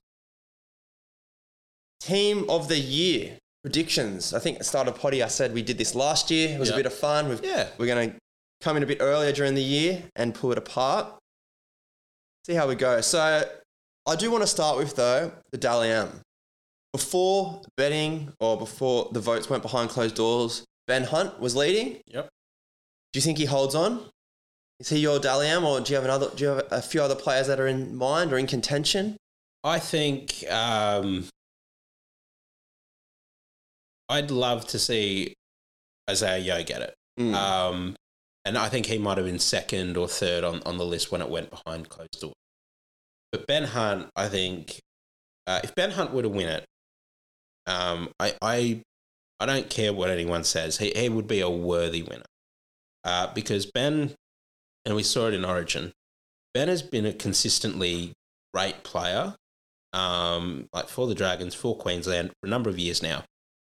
team of the year predictions. I think at the start of potty, I said we did this last year. It was Yeah. a bit of fun. We've, Yeah. We're going to come in a bit earlier during the year and pull it apart. See how we go. So I do want to start with though the Dally M. Before betting or before the votes went behind closed doors, Ben Hunt was leading. Yep. Do you think he holds on? Is he your Dally M, or do you have another? Do you have a few other players that are in mind or in contention? I think um, I'd love to see Isaiah Yeo get it. Mm. Um, and I think he might have been second or third on, on the list when it went behind closed doors. But Ben Hunt, I think, uh, if Ben Hunt were to win it, um, I, I, I don't care what anyone says. He, he would be a worthy winner. Uh, because Ben, and we saw it in Origin, Ben has been a consistently great player, um, like for the Dragons, for Queensland, for a number of years now.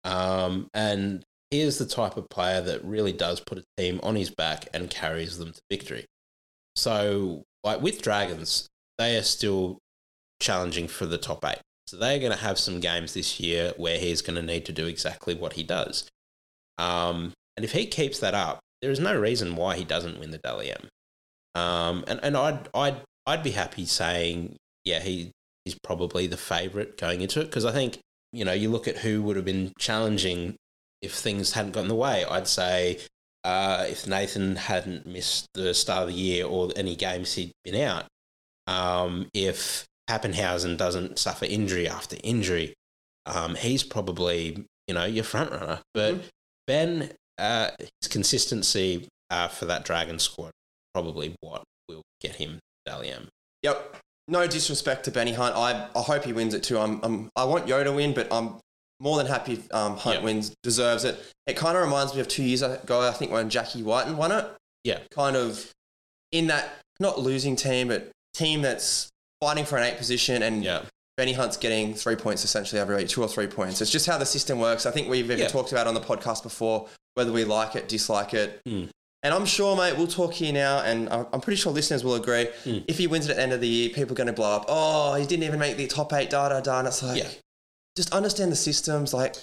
Um, and he is the type of player that really does put a team on his back and carries them to victory. So, like with Dragons, they are still challenging for the top eight. So they're going to have some games this year where he's going to need to do exactly what he does. Um, and if he keeps that up, there is no reason why he doesn't win the Dally M. Um, and and I'd I'd I'd be happy saying yeah he he's probably the favourite going into it because I think you know you look at who would have been challenging if things hadn't gone the way. I'd say uh, if Nathan hadn't missed the start of the year or any games he'd been out, um, if Papenhuyzen doesn't suffer injury after injury, um, he's probably you know your front runner. But Mhm. Ben, uh, his consistency uh, for that Dragon squad probably what will get him Dally M. Yep. No disrespect to Benny Hunt. I, I hope he wins it too. I'm, I'm I want Yeo to win, but I'm more than happy if, um, Hunt Yep. wins. Deserves it. It kind of reminds me of two years ago. I think when Jackie Wighton won it. Yeah. Kind of in that not losing team, but team that's fighting for an eight position, and Yeah, Benny Hunt's getting three points essentially every week, two or three points. It's just how the system works. I think we've even Yeah. talked about on the podcast before whether we like it, dislike it. Mm. And I'm sure, mate, we'll talk here now, and I'm pretty sure listeners will agree. Mm. If he wins it at the end of the year, people are going to blow up. Oh, he didn't even make the top eight, da da da. And it's like, Yeah. just understand the systems. Like,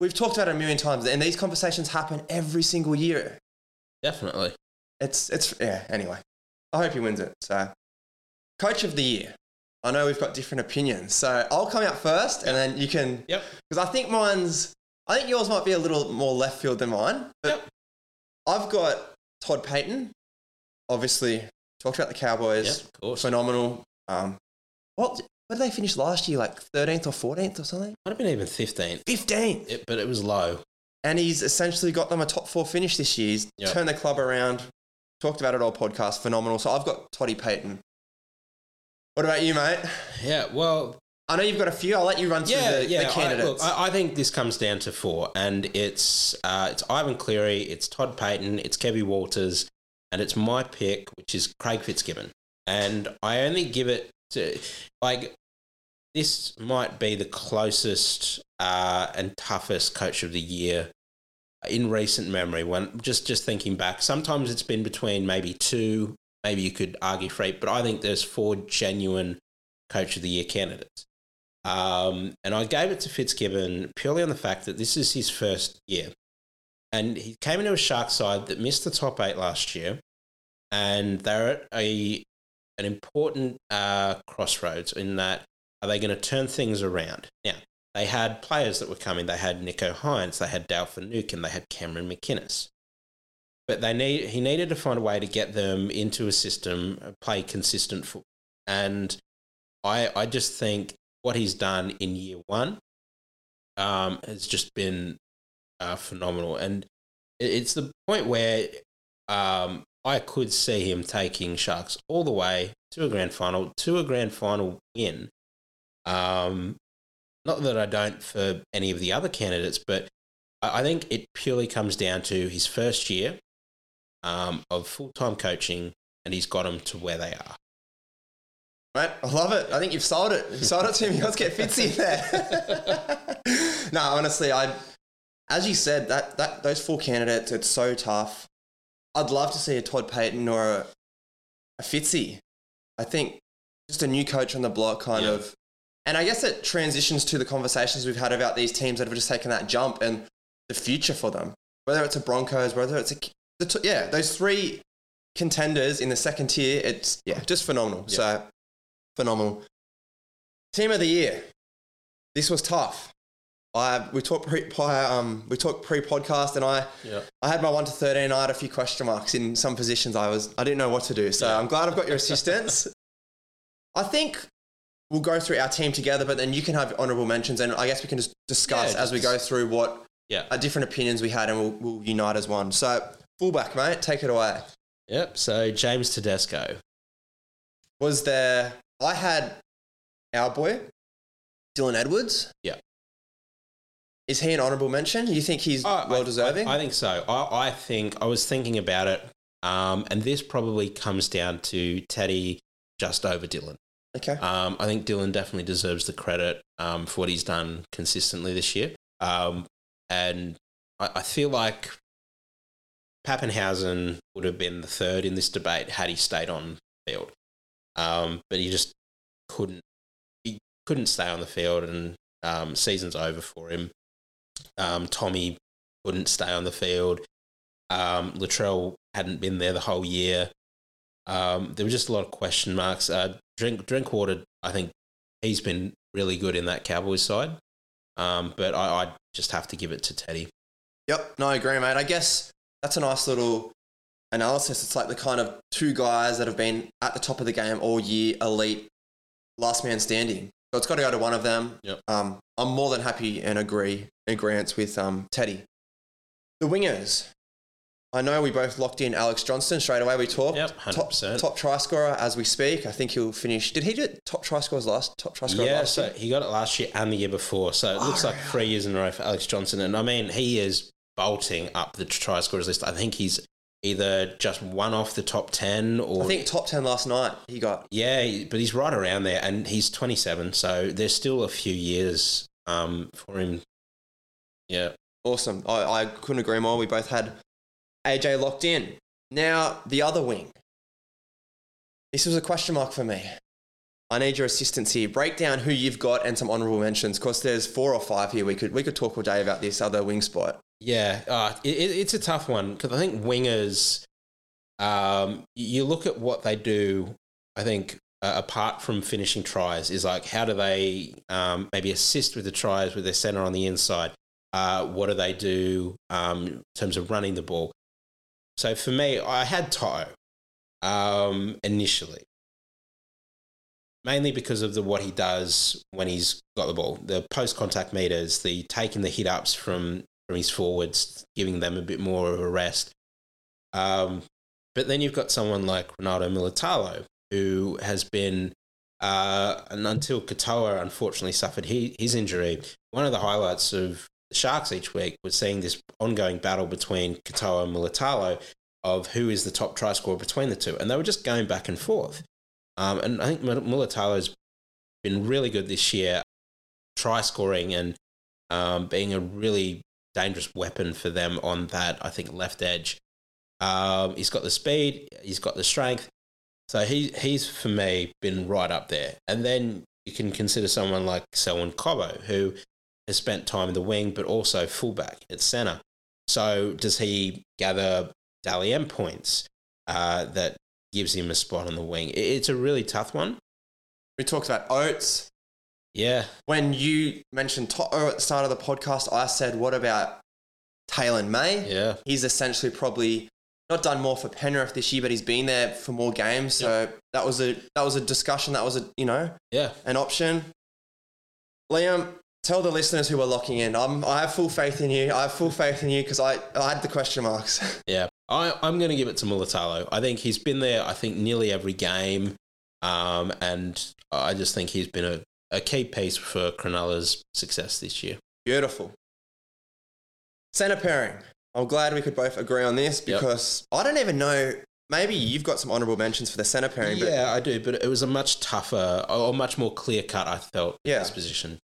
we've talked about it a million times, and these conversations happen every single year. definitely. It's, it's, yeah, anyway. I hope he wins it. So, coach of the year. I know we've got different opinions. So, I'll come out first, and then you can Yep. because I think mine's, I think yours might be a little more left field than mine. But Yep. I've got Todd Payten. Obviously, talked about the Cowboys. Yeah, of course. Phenomenal. Um, what, what did they finish last year? Like 13th or 14th or something? Might have been even 15th, 15th. it, but it was low. And he's essentially got them a top four finish this year. He's Yep. turned the club around. Talked about it all podcast. Phenomenal. So I've got Toddy Payten. What about you, mate? Yeah, well, I know you've got a few. I'll let you run through yeah, the, yeah. the I, candidates. look, I, I think this comes down to four, and it's uh, it's Ivan Cleary, it's Todd Payten, it's Kevy Walters, and it's my pick, which is Craig Fitzgibbon. And I only give it to like this might be the closest uh, and toughest coach of the year in recent memory. When just just thinking back, sometimes it's been between maybe two, maybe you could argue for eight, but I think there's four genuine coach of the year candidates. Um, and I gave it to Fitzgibbon purely on the fact that this is his first year. And he came into a Shark side that missed the top eight last year. And they're at a, an important uh, crossroads in that are they going to turn things around? Now, they had players that were coming. They had Nicho Hynes, they had Dale Finucane, they had Cameron McInnes. But they need he needed to find a way to get them into a system, uh, play consistent football, and I I just think what he's done in year one um, has just been uh, phenomenal, and it's the point where um, I could see him taking Sharks all the way to a grand final, to a grand final win. Um, not that I don't for any of the other candidates, but I I think it purely comes down to his first year um, of full time coaching, and he's got them to where they are. Mate, I love it. I think you've sold it. You've sold it to me. [LAUGHS] Let's get Fitzy there. [LAUGHS] no, honestly, I, as you said, that, that those four candidates, it's so tough. I'd love to see a Todd Payten or a, a Fitzy. I think just a new coach on the block, kind Yeah. of. And I guess it transitions to the conversations we've had about these teams that have just taken that jump and the future for them. Whether it's a Broncos, whether it's a the t- yeah, those three contenders in the second tier, it's yeah, just phenomenal. Yeah. So phenomenal. Team of the year. This was tough. I we talked pre um we talked pre podcast and I Yeah. I had my one to thirteen. I had a few question marks in some positions. I was I didn't know what to do. So Yeah. I'm glad I've got your assistance. [LAUGHS] I think we'll go through our team together, but then you can have honourable mentions, and I guess we can just discuss Yeah, as we go through what Yeah. different opinions we had, and we'll, we'll unite as one. So fullback, mate, take it away. Yep. So James Tedesco. Was there? I had our boy, Dylan Edwards. Yeah. Is he an honourable mention? You think he's I- well I- deserving? I, I think so. I, I think I was thinking about it, um, and this probably comes down to Teddy just over Dylan. okay. Um, I think Dylan definitely deserves the credit um, for what he's done consistently this year. Um, and I, I feel like Papenhuyzen would have been the third in this debate had he stayed on field. Um, but he just couldn't. He couldn't stay on the field, and um, season's over for him. Um, Tommy couldn't stay on the field. Um, Latrell hadn't been there the whole year. Um, there were just a lot of question marks. Uh, Drink Drinkwater, I think he's been really good in that Cowboys side. Um, but I, I just have to give it to Teddy. Yep, no, I agree, mate. I guess that's a nice little analysis. It's like the kind of two guys that have been at the top of the game all year, elite, last man standing. So it's got to go to one of them. Yep. Um, I'm more than happy and agree in grants with um, Teddy. The wingers. I know we both locked in Alex Johnston straight away. We talked. Yep, Top, 100%. top try scorer as we speak. I think he'll finish. Did he do top try scores last? Top try scorer Yeah, last so year? he got it last year and the year before. So it looks Oh, like three years in a row for Alex Johnston. And I mean, he is bolting up the try scorers list. I think he's either just one off the top 10 or. I think top ten last night. He got. Yeah, but he's right around there, and he's 27, so there's still a few years um, for him. Yeah, Awesome. I, I couldn't agree more. We both had AJ locked in. Now, the other wing. This was a question mark for me. I need your assistance here. Break down who you've got and some honourable mentions. Because there's four or five here. We could we could talk all day about this other wing spot. Yeah, uh, it, it- it's a tough one because I think wingers. Um, you look at what they do. I think uh, apart from finishing tries, is like how do they um, maybe assist with the tries with their center on the inside? Uh, what do they do um, in terms of running the ball? So for me, I had Toto um, initially, mainly because of the what he does when he's got the ball, the post contact meters, the taking the hit ups from from his forwards, giving them a bit more of a rest. Um, but then you've got someone like Ronaldo Mulitalo, who has been, uh, and until Katoa unfortunately suffered he, his injury, one of the highlights of the Sharks each week was seeing this ongoing battle between Katoa and Militalo of who is the top try scorer between the two. And they were just going back and forth. Um, and I think Mulitalo's been really good this year, try scoring and um, being a really dangerous weapon for them on that, I think, left edge. Um, he's got the speed, he's got the strength. So he, he's, for me, been right up there. And then you can consider someone like Selwyn Cobbo, who has spent time in the wing, but also fullback at centre. So does he gather Dally points uh, that gives him a spot on the wing? It's a really tough one. We talked about Oates. Yeah, When you mentioned Toto at the start of the podcast, I said, "What about Taylor May?" yeah, He's essentially probably not done more for Penrith this year, but he's been there for more games. So that was a that was a discussion. That was a you know Yeah. an option. Liam, tell the listeners who are locking in. I'm, I have full faith in you. I have full faith in you because I, I had the question marks. [LAUGHS] Yeah, I, I'm going to give it to Mulitalo. I think he's been there, I think, nearly every game. Um, and I just think he's been a, a key piece for Cronulla's success this year. Beautiful. Centre pairing. I'm glad we could both agree on this Yep. because I don't even know. Maybe you've got some honourable mentions for the centre pairing. But Yeah, I do, but it was a much tougher or much more clear cut, I felt, Yeah. this position.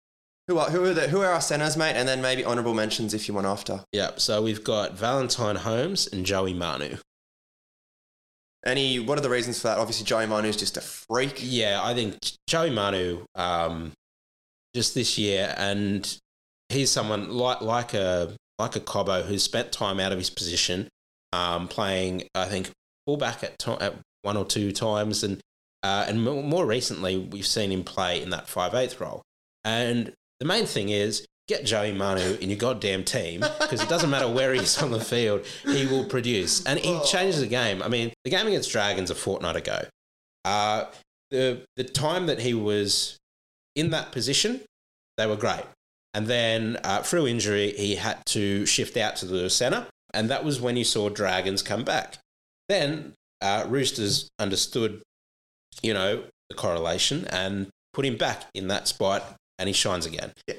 who are who are the, who are our centres, mate? And then maybe honourable mentions if you want after. Yeah, so we've got Valentine Holmes and Joey Manu. Any? What are the reasons for that? Obviously, Joey Manu is just a freak. Yeah, I think Joey Manu, um, just this year, and he's someone like like a like a Cobbo who's spent time out of his position, um, playing I think fullback at, to- at one or two times, and uh, and more, more recently we've seen him play in that five eighth role. And the main thing is get Joey Manu in your goddamn team because it doesn't matter where he's on the field, he will produce, and he changes the game. I mean, the game against Dragons a fortnight ago. Uh, the the time that he was in that position, they were great. And then uh, through injury, he had to shift out to the centre, and that was when you saw Dragons come back. Then uh, Roosters understood, you know, the correlation and put him back in that spot, and he shines again. Yeah.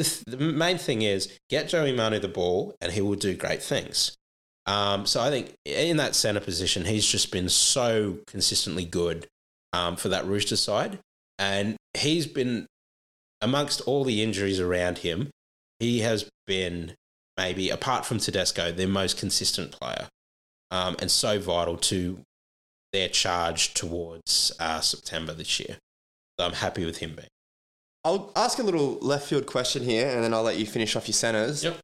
The, th- the main thing is get Joey Manu the ball, and he will do great things. Um, so I think in that centre position, he's just been so consistently good um, for that Rooster side. And he's been, amongst all the injuries around him, he has been maybe, apart from Tedesco, their most consistent player um, and so vital to their charge towards uh, September this year. So I'm happy with him being. I'll ask a little left field question here, and then I'll let you finish off your centres. Yep.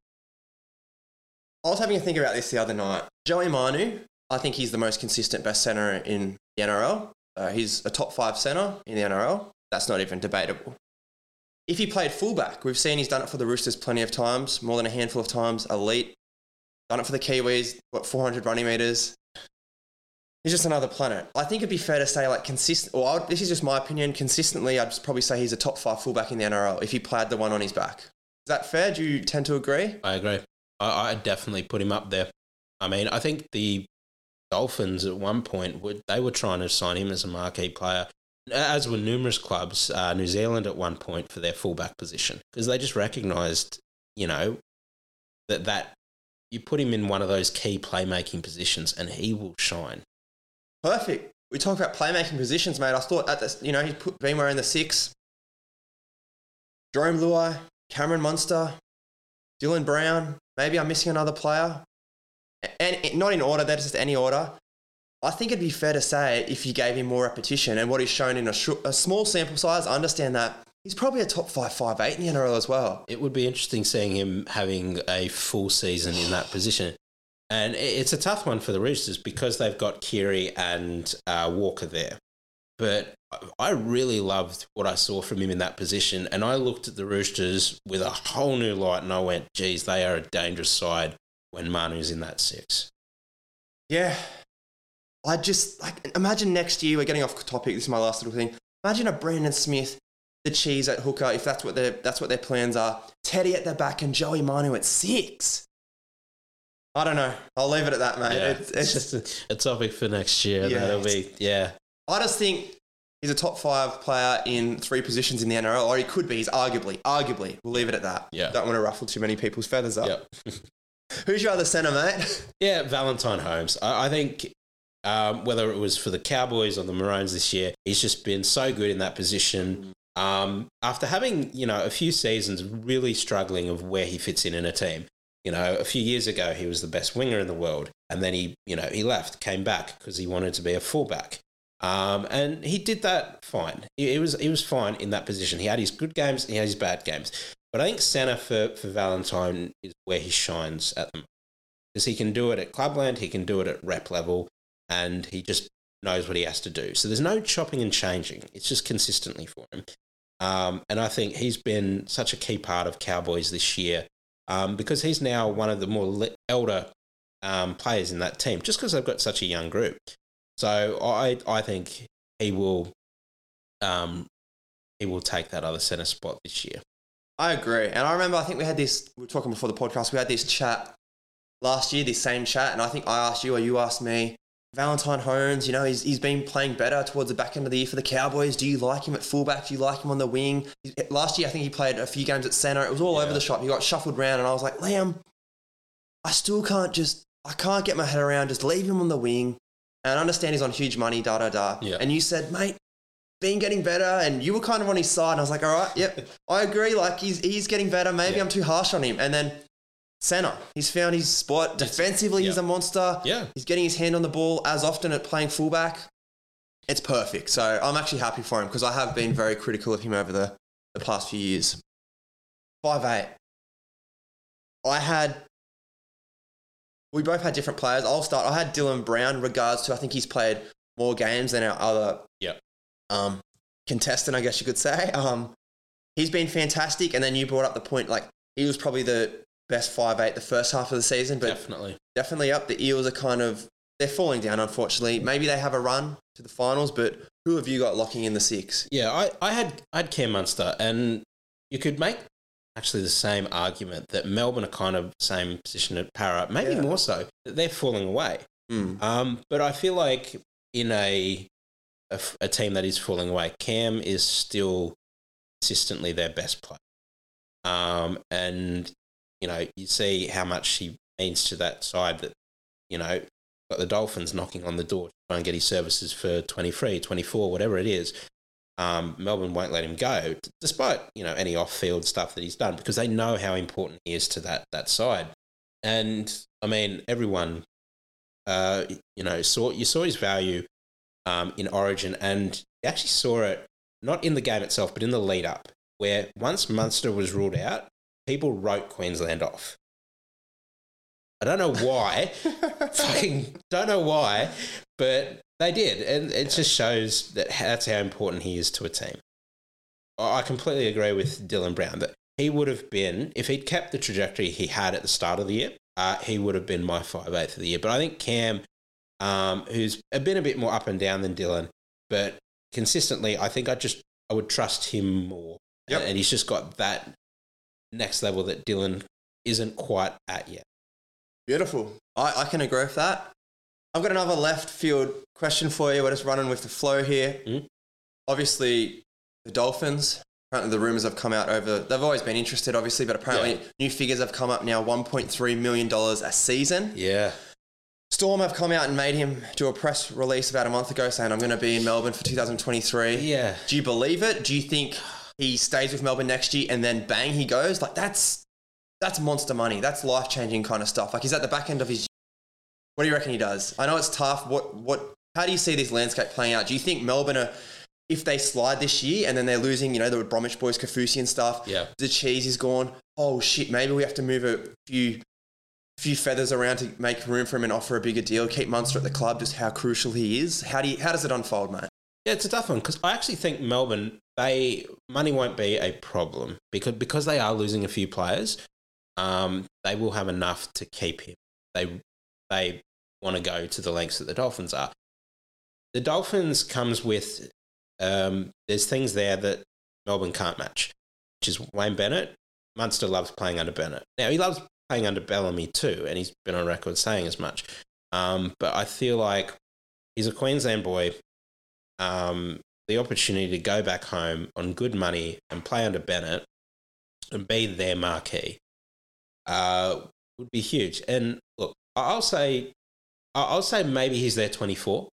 I was having a think about this the other night. Joey Manu, I think he's the most consistent best centre in the NRL. Uh, he's a top five centre in the NRL. That's not even debatable. If he played fullback, we've seen he's done it for the Roosters plenty of times, more than a handful of times. Elite. Done it for the Kiwis, what, 400 running metres. He's just another planet. I think it'd be fair to say, like, consistent, or would, this is just my opinion, consistently, I'd probably say he's a top five fullback in the NRL if he played the one on his back. Is that fair? Do you tend to agree? I agree. I, I definitely put him up there. I mean, I think the Dolphins at one point would they were trying to sign him as a marquee player, as were numerous clubs. Uh, New Zealand at one point for their fullback position because they just recognised, you know, that that you put him in one of those key playmaking positions and he will shine. Perfect. We talk about playmaking positions, mate. I thought at this, you know, he put been in the six. Jarome Luai, Cameron Munster, Dylan Brown. Maybe I'm missing another player. And and not in order, that's just any order. I think it'd be fair to say if you gave him more repetition and what he's shown in a, sh- a small sample size, I understand that he's probably a top five, five, eight in the NRL as well. It would be interesting seeing him having a full season in that position. And it's a tough one for the Roosters because they've got Keary and uh, Walker there. But I really loved what I saw from him in that position. And I looked at the Roosters with a whole new light and I went, geez, they are a dangerous side when Manu's in that six. Yeah. I just like imagine next year we're getting off topic. This is my last little thing. Imagine a Brandon Smith, the cheese at hooker, if that's what their that's what their plans are. Teddy at the back and Joey Manu at six. I don't know. I'll leave it at that, mate. Yeah, It's, it's it's just a, [LAUGHS] a topic for next year. Yeah, That'll be, yeah. I just think he's a top five player in three positions in the NRL, or he could be. He's arguably, arguably. We'll leave it at that. Yeah. Don't want to ruffle too many people's feathers up. Yep. [LAUGHS] Who's your other centre, mate? [LAUGHS] Yeah, Valentine Holmes. I, I think um, whether it was for the Cowboys or the Maroons this year, he's just been so good in that position. Um, after having you know a few seasons really struggling of where he fits in in a team, you know, a few years ago he was the best winger in the world, and then he you know he left, came back because he wanted to be a fullback. Um, and he did that fine. He, he was he was fine in that position. He had his good games, he had his bad games. But I think centre for, for Valentine is where he shines at the moment. Because he can do it at clubland, he can do it at rep level, and he just knows what he has to do. So there's no chopping and changing. It's just consistently for him. Um, and I think he's been such a key part of Cowboys this year um, because he's now one of the more elder um, players in that team just because they've got such a young group. So I I think he will um, he will take that other centre spot this year. I agree. And I remember, I think we had this, we were talking before the podcast, we had this chat last year, this same chat. And I think I asked you or you asked me, Valentine Holmes, you know, he's, he's been playing better towards the back end of the year for the Cowboys. Do you like him at fullback? Do you like him on the wing? Last year, I think he played a few games at centre. It was all Yeah. over the shop. He got shuffled around. And I was like, Liam, I still can't just, I can't get my head around, just leave him on the wing. And I understand he's on huge money, da da da. Yeah. And you said, mate, been getting better, and you were kind of on his side. And I was like, all right, yep, I agree. Like he's he's getting better. Maybe Yeah. I'm too harsh on him. And then center, he's found his spot. Defensively, he's a monster. Yeah, He's getting his hand on the ball as often at playing fullback. It's perfect. So I'm actually happy for him because I have been very critical of him over the, the past few years. Five eight. I had. We both had different players. I'll start. I had Dylan Brown. Regards to, I think he's played more games than our other. Yep. Um, contestant, I guess you could say. Um, he's been fantastic. And then you brought up the point like he was probably the best five eight the first half of the season, but definitely. definitely up. The Eels are kind of they're falling down, unfortunately. Maybe they have a run to the finals, but who have you got locking in the six? Yeah, I, I had I had Cam Munster, and you could make actually the same argument that Melbourne are kind of same position at Para, maybe Yeah. more so. That they're falling away. Mm. Um, but I feel like in a a team that is falling away, Cam is still consistently their best player. Um, and you know you see how much he means to that side that you know got the Dolphins knocking on the door to try and get his services for 23, 24, whatever it is. Um, Melbourne won't let him go, despite you know any off-field stuff that he's done, because they know how important he is to that that side. And I mean, everyone, uh, you know, saw you saw his value um, in Origin, and you actually saw it not in the game itself, but in the lead up, where once Munster was ruled out, people wrote Queensland off. I don't know why, [LAUGHS] fucking don't know why, but they did, and it just shows that that's how important he is to a team. I completely agree with Dylan Brown that he would have been if he'd kept the trajectory he had at the start of the year. Uh, he would have been my five eighth of the year. But I think Cam, um, who's been a bit more up and down than Dylan, but consistently, I think I just I would trust him more. Yep. And he's just got that next level that Dylan isn't quite at yet. Beautiful. I, I can agree with that. I've got another left field question for you. We're just running with the flow here. Mm. Obviously, the Dolphins. Apparently, the rumors have come out over. They've always been interested, obviously, but apparently, new figures have come up now. One point three million dollars a season. Yeah. Storm have come out and made him do a press release about a month ago saying, I'm going to be in Melbourne for 2023. Yeah. Do you believe it? Do you think he stays with Melbourne next year and then bang, he goes? Like, that's that's monster money. That's life changing kind of stuff. Like, he's at the back end of his. What do you reckon he does? I know it's tough. What, what, how do you see this landscape playing out? Do you think Melbourne are, if they slide this year and then they're losing, you know, the Bromwich boys, Kaufusi and stuff, Yeah. the cheese is gone. Oh shit, maybe we have to move a few few feathers around to make room for him and offer a bigger deal. Keep Munster at the club, just how crucial he is. How do you, how does it unfold, mate? Yeah, it's a tough one because I actually think Melbourne they money won't be a problem because because they are losing a few players. Um, they will have enough to keep him. They they want to go to the lengths that the Dolphins are. The Dolphins comes with um, there's things there that Melbourne can't match, which is Wayne Bennett. Munster loves playing under Bennett. Now he loves playing under Bellamy too, and he's been on record saying as much. Um, but I feel like he's a Queensland boy um, the opportunity to go back home on good money and play under Bennett and be their marquee uh, would be huge. And look, I'll say, I'll say maybe he's there 24.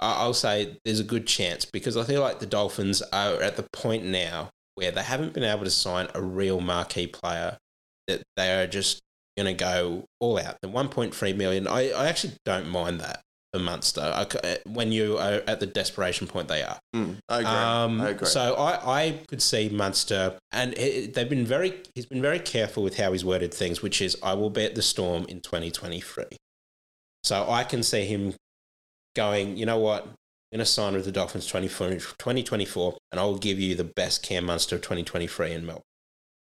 I- I'll say there's a good chance because I feel like the Dolphins are at the point now where they haven't been able to sign a real marquee player that they are just going to go all out. The 1.3 million, I, I actually don't mind that for Munster when you are at the desperation point they are. Mm, I agree. Um, I agree. So I, I could see Munster, and he- they've been very. He's been very careful with how he's worded things, which is, "I will bet the Storm in 2023." So I can see him going. You know what? I'm going to sign with the Dolphins 2024, and I will give you the best Cam Munster of 2023 in Melbourne.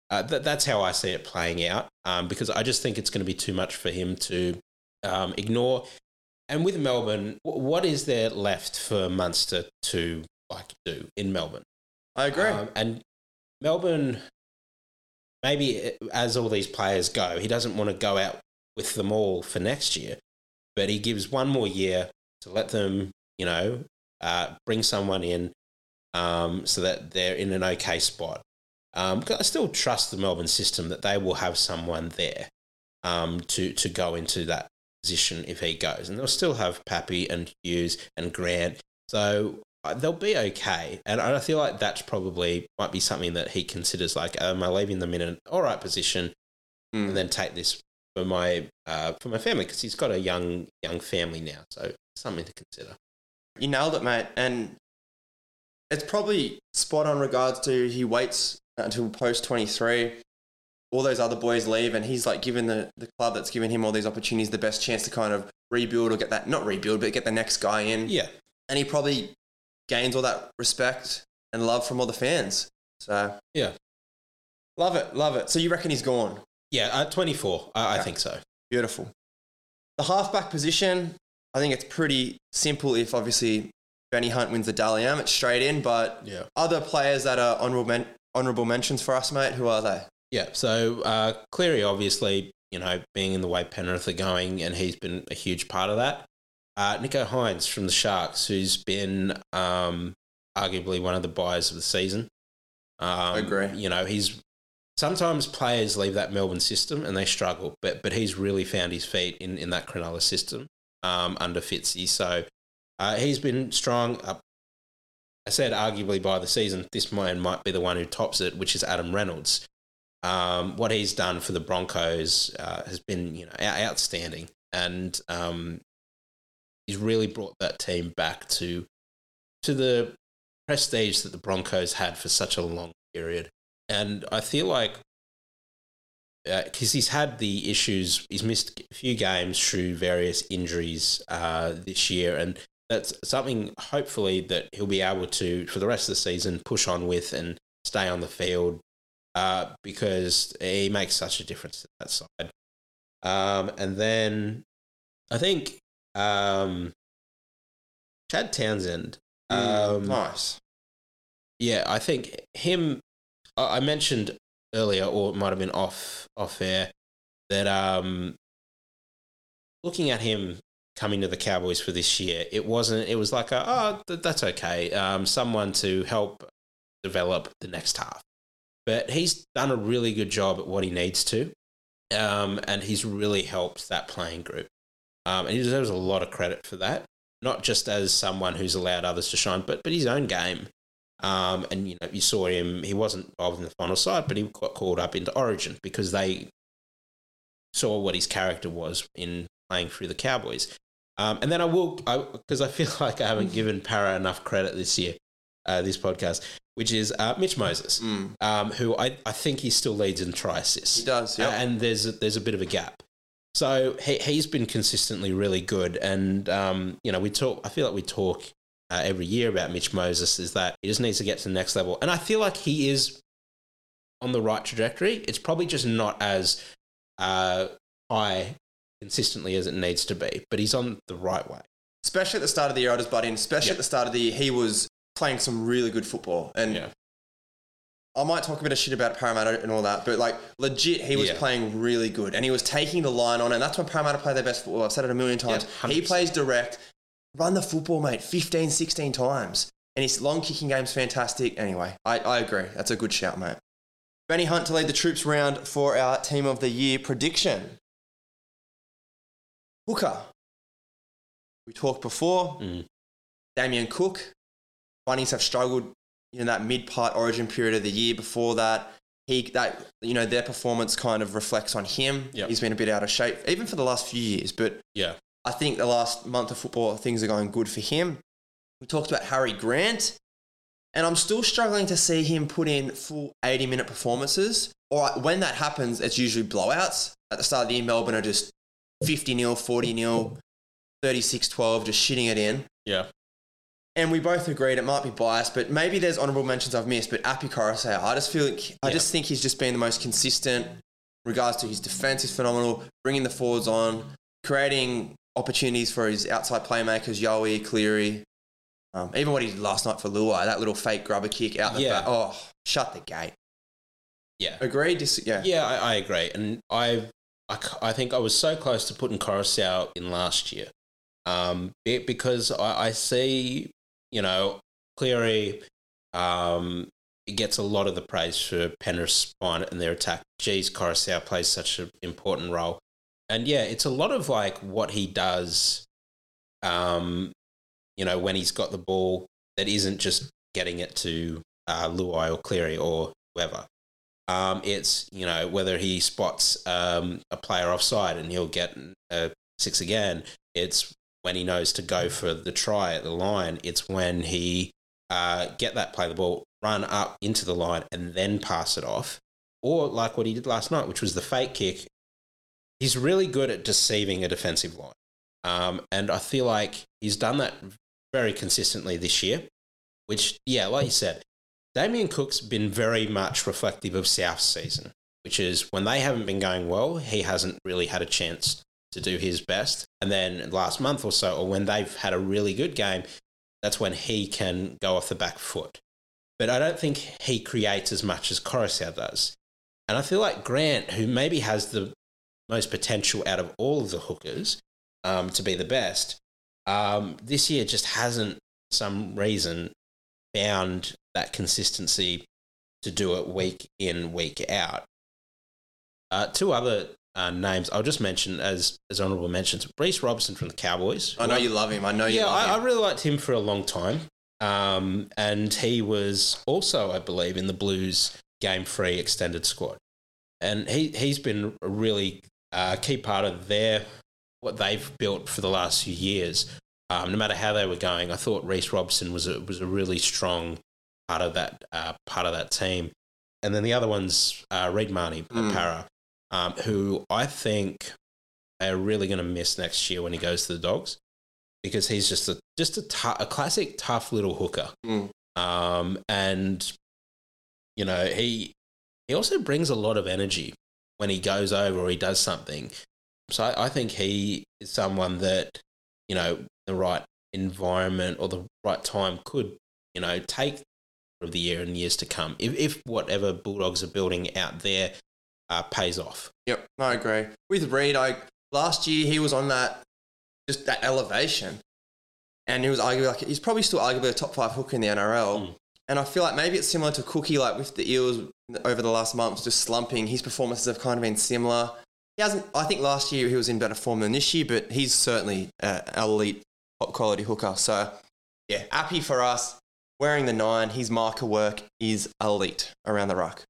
Uh, that, that's how I see it playing out, um, because I just think it's going to be too much for him to um, ignore. And with Melbourne, what is there left for Munster to like do in Melbourne? I agree. Um, and Melbourne, maybe as all these players go, he doesn't want to go out with them all for next year, but he gives one more year to let them, you know, uh, bring someone in um, so that they're in an okay spot. Um, I still trust the Melbourne system that they will have someone there um, to to go into that position if he goes, and they'll still have Pappy and Hughes and Grant. So uh, they'll be okay, and I feel like that's probably might be something that he considers. Like, am I leaving them in an all right position, Mm. and then take this for my uh, for my family because he's got a young young family now, so something to consider. You nailed it, mate. And it's probably spot on regards to he waits until post 23. All those other boys leave, and he's like given the, the club that's given him all these opportunities the best chance to kind of rebuild or get that, not rebuild, but get the next guy in. Yeah, And he probably gains all that respect and love from all the fans. So, Yeah. Love it, love it. So, you reckon he's gone? yeah, uh, twenty four. I, I think so. Beautiful. The halfback position, I think it's pretty simple if obviously Benny Hunt wins the Dally M, it's straight in. But Yeah. other players that are honourable, men- honourable mentions for us, mate, who are they? Yeah, so uh, Cleary, obviously, you know, being in the way Penrith are going, and he's been a huge part of that. Uh, Nicho Hynes from the Sharks, who's been um, arguably one of the buyers of the season. Um, Agree. You know, he's sometimes players leave that Melbourne system and they struggle, but but he's really found his feet in, in that Cronulla system um, under Fitzy. So uh, he's been strong. Uh, I said arguably by the season, this man might be the one who tops it, which is Adam Reynolds. Um, what he's done for the Broncos uh, has been you know outstanding, and um, he's really brought that team back to to the prestige that the Broncos had for such a long period. And I feel like because he's had the issues, he's missed a few games through various injuries uh, this year, and that's something hopefully that he'll be able to for the rest of the season push on with and stay on the field uh, because he makes such a difference to that side. Um, and then I think um, Chad Townsend. Um, nice. yeah, I think him. I I mentioned earlier, or it might have been off off air, that um, looking at him coming to the Cowboys for this year, it wasn't. It was like, a, oh, th- that's okay. Um, someone to help develop the next half. But he's done a really good job at what he needs to, um, and he's really helped that playing group. Um, and he deserves a lot of credit for that. Not just as someone who's allowed others to shine, but but his own game. Um, and you know, you saw him. He wasn't involved in the final side, but he got called up into Origin because they saw what his character was in playing through the Cowboys. Um, and then I will, because I, feel [LAUGHS] like I haven't given Para enough credit this year, uh, this podcast, which is uh, Mitch Moses, Mm. um, who I, I think he still leads in try assists. He does, Uh, yeah. and there's a, there's a bit of a gap. So he, he's been consistently really good. And, um, you know, we talk, I feel like we talk uh, every year about Mitch Moses is that he just needs to get to the next level. And I feel like he is on the right trajectory. It's probably just not as uh, high consistently as it needs to be, but he's on the right way. especially at the start of the year, I just butt in. Especially Yeah. at the start of the year, he was playing some really good football. And Yeah. I might talk a bit of shit about Parramatta and all that, but like legit, he was Yeah. playing really good, and he was taking the line on, and that's when Parramatta play their best football. I've said it a million times. Yeah, he plays direct, run the football, mate, 15, 16 times, and his long kicking game's fantastic. Anyway, I, I agree. That's a good shout, mate. Benny Hunt to lead the troops round for our team of the year prediction. Hooker. We talked before. Mm. Damien Cook. Bunnies have struggled in that mid part origin period of the year before that. He that you know their performance kind of reflects on him. Yep. He's been a bit out of shape, even for the last few years. But Yeah. I think the last month of football things are going good for him. We talked about Harry Grant, and I'm still struggling to see him put in full 80 minute performances. Or when that happens, it's usually blowouts. At the start of the year, Melbourne are just 50 0, 40 0, 36 12, just shitting it in. Yeah. And we both agreed it might be biased, but maybe there's honourable mentions I've missed. But Api Koroisau, I just feel like, I Yeah. just think he's just been the most consistent. in Regards to his defence is phenomenal. Bringing the forwards on, creating opportunities for his outside playmakers, Yowie, Cleary. Um, even what he did last night for Luai, that little fake grubber kick out the Yeah. back. Oh, shut the gate. Yeah. Agree? Dis- yeah. Yeah, I, I agree, and I, I think I was so close to putting Koroisau in last year, um, because I, I see, you know, Cleary, um, gets a lot of the praise for Penrith's spine and their attack. Geez, Koroisau plays such an important role, and yeah, it's a lot of like what he does, um, you know, when he's got the ball that isn't just getting it to uh, Luai or Cleary or whoever. Um, it's you know whether he spots um, a player offside and he'll get a six again. It's when he knows to go for the try at the line. It's when he uh, get that play the ball, run up into the line, and then pass it off. Or like what he did last night, which was the fake kick. He's really good at deceiving a defensive line, um, and I feel like he's done that very consistently this year. Which, yeah, like you said, Damien Cook's been very much reflective of South's season, which is when they haven't been going well, he hasn't really had a chance to do his best. And then last month or so, or when they've had a really good game, that's when he can go off the back foot. But I don't think he creates as much as Koroisau does. And I feel like Grant, who maybe has the most potential out of all of the hookers um, to be the best, um, this year just hasn't, some reason, found that consistency to do it week in, week out. Uh, two other uh, names I'll just mention as as honourable mentions: Reece Robson from the Cowboys. I know you love him. I know you yeah, I, I really liked him for a long time, um, and he was also, I believe, in the Blues game free extended squad, and he he's been a really uh, key part of their what they've built for the last few years. Um, no matter how they were going, I thought Reece Robson was a, was a really strong part of that uh, part of that team. And then the other one's uh, Reed Mahoney Mm. Para, um, who I think they're really going to miss next year when he goes to the Dogs, because he's just a just a, a classic tough little hooker. Mm. Um, and you know he he also brings a lot of energy when he goes over or he does something. So I, I think he is someone that you know the right environment or the right time could you know take of the year and years to come if, if whatever Bulldogs are building out there uh, pays off. Yep, I agree. With Reed, I last year he was on that just that elevation, and he was arguably like he's probably still arguably a top five hooker in the NRL. Mm. And I feel like maybe it's similar to Cookie, like with the Eels over the last months, just slumping. His performances have kind of been similar. He hasn't. I think last year he was in better form than this year, but he's certainly an elite, top quality hooker. So yeah, happy for us. Wearing the nine, his marker work is elite around the ruck.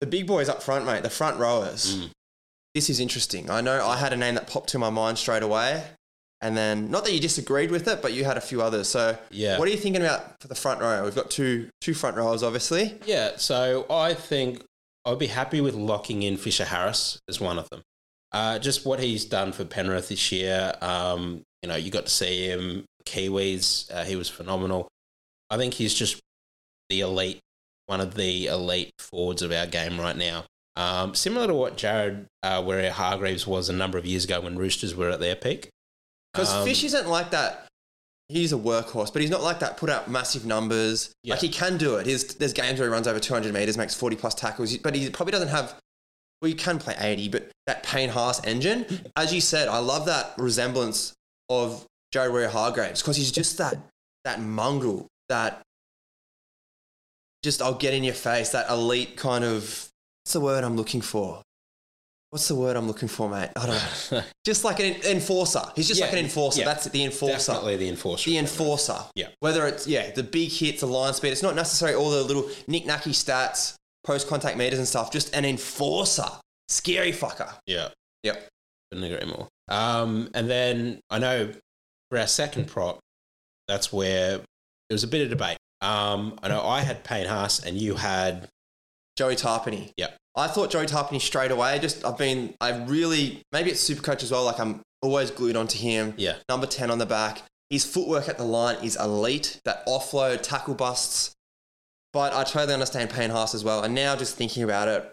The big boys up front, mate, the front rowers. Mm. This is interesting. I know I had a name that popped to my mind straight away. And then, not that you disagreed with it, but you had a few others. So, Yeah. what are you thinking about for the front row? We've got two two front rowers, obviously. Yeah, so I think I'd be happy with locking in Fisher Harris as one of them. Uh, just what he's done for Penrith this year. Um, you know, you got to see him, Kiwis, uh, he was phenomenal. I think he's just the elite, one of the elite forwards of our game right now. Um, similar to what Jared uh, Waerea-Hargreaves was a number of years ago when Roosters were at their peak. Because Um, Fish isn't like that. He's a workhorse, but he's not like that. Put out massive numbers. Yeah. Like he can do it. His, there's games where he runs over 200 meters, makes 40 plus tackles, but he probably doesn't have. Well, you can play 80, but that Payne Haas engine, [LAUGHS] as you said, I love that resemblance of Jared Waerea-Hargreaves because he's just that that mongrel, that just I'll get in your face, that elite kind of. What's the word I'm looking for? What's the word I'm looking for, mate? I don't know. [LAUGHS] Just like an enforcer. He's just Yeah, like an enforcer. yeah. That's it, the enforcer. Definitely the enforcer. The enforcer. Yeah. Whether it's, yeah, the big hits, the line speed, it's not necessarily all the little knick-knacky stats, post-contact meters and stuff, just an enforcer. Scary fucker. Yeah. Yep. Couldn't agree more. Um, and then I know for our second prop, that's where there was a bit of debate. Um, I know I had Payne Haas and you had Joey Tapine. Yep. I thought Joey Tapine straight away. Just, I've been, I really, maybe it's Supercoach as well. Like, I'm always glued onto him. yeah, Number 10 on the back. His footwork at the line is elite. That offload, tackle busts. But I totally understand Payne Haas as well. And now just thinking about it,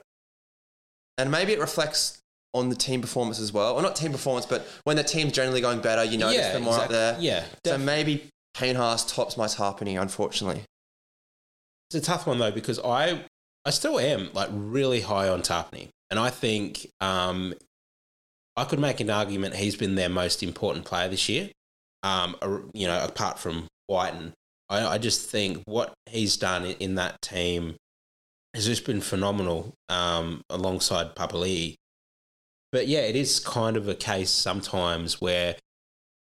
and maybe it reflects on the team performance as well. Or not team performance, but when the team's generally going better, you notice yeah, them more exactly. up there. Yeah, So maybe Payne Haas tops my Tapine, unfortunately. It's a tough one though because I I still am like really high on Tapine, and I think um, I could make an argument he's been their most important player this year. Um, you know, apart from Wighton, I, I just think what he's done in, in that team has just been phenomenal um, alongside Papali'i. But yeah, it is kind of a case sometimes where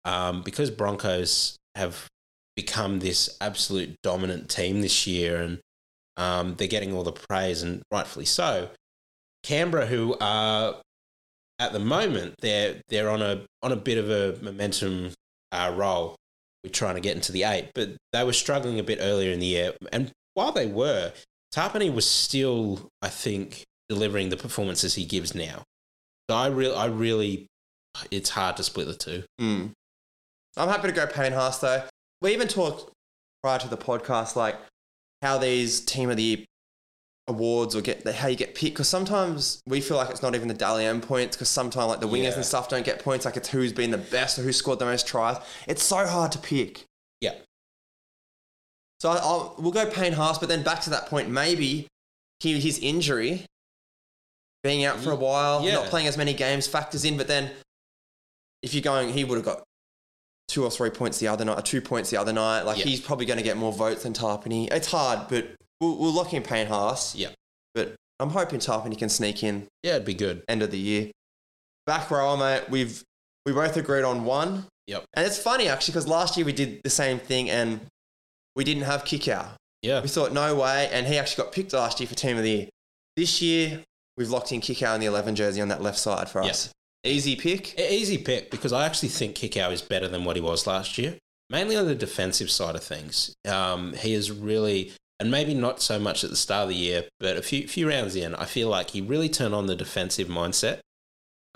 um, because Broncos have become this absolute dominant team this year and um, they're getting all the praise and rightfully so. Canberra, who are at the moment, they're they're on a on a bit of a momentum uh, roll. We're trying to get into the eight, but they were struggling a bit earlier in the year. And while they were, Tapine was still, I think, delivering the performances he gives now. So I really, I really, it's hard to split the two. Mm. I'm happy to go Payne Haas though. We even talked prior to the podcast like how these team of the year awards or get how you get picked because sometimes we feel like it's not even the Dally M points because sometimes like the wingers Yeah. and stuff don't get points like it's who's been the best or who scored the most tries. It's so hard to pick. Yeah. So I'll, we'll go Payne Haas, but then back to that point, maybe he, his injury, being out for a while, Yeah. not playing as many games, factors in. But then, if you're going, he would have got two or three points the other night, or two points the other night. Like Yeah. he's probably going to get more votes than Tapine. It's hard, but we'll, we'll lock in Payne Haas. Yeah. But I'm hoping Tapine can sneak in Yeah, it'd be good. end of the year. Back row, mate. We've we both agreed on one. Yep. And it's funny actually because last year we did the same thing and we didn't have Kikau. Yeah. We thought no way, and he actually got picked last year for team of the year. This year we've locked in Kikau in the 11 jersey on that left side for Yep. us. Easy pick. Easy pick because I actually think Kikau is better than what he was last year, mainly on the defensive side of things. Um, he is really, and maybe not so much at the start of the year, but a few few rounds in, I feel like he really turned on the defensive mindset.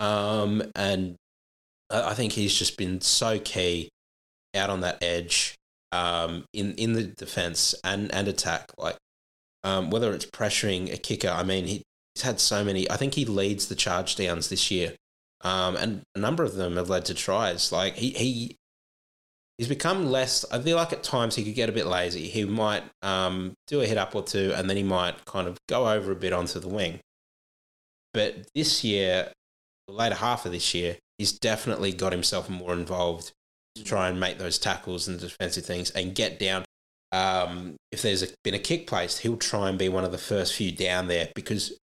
Um, and I I think he's just been so key out on that edge um, in in the defense and and attack. Like um, whether it's pressuring a kicker, I mean he, he's had so many. I think he leads the charge downs this year um, and a number of them have led to tries. Like he he he's become less. I feel like at times he could get a bit lazy. He might um, do a hit up or two, and then he might kind of go over a bit onto the wing. But this year, the later half of this year, he's definitely got himself more involved to try and make those tackles and defensive things and get down. Um, if there's a, been a kick placed, he'll try and be one of the first few down there because,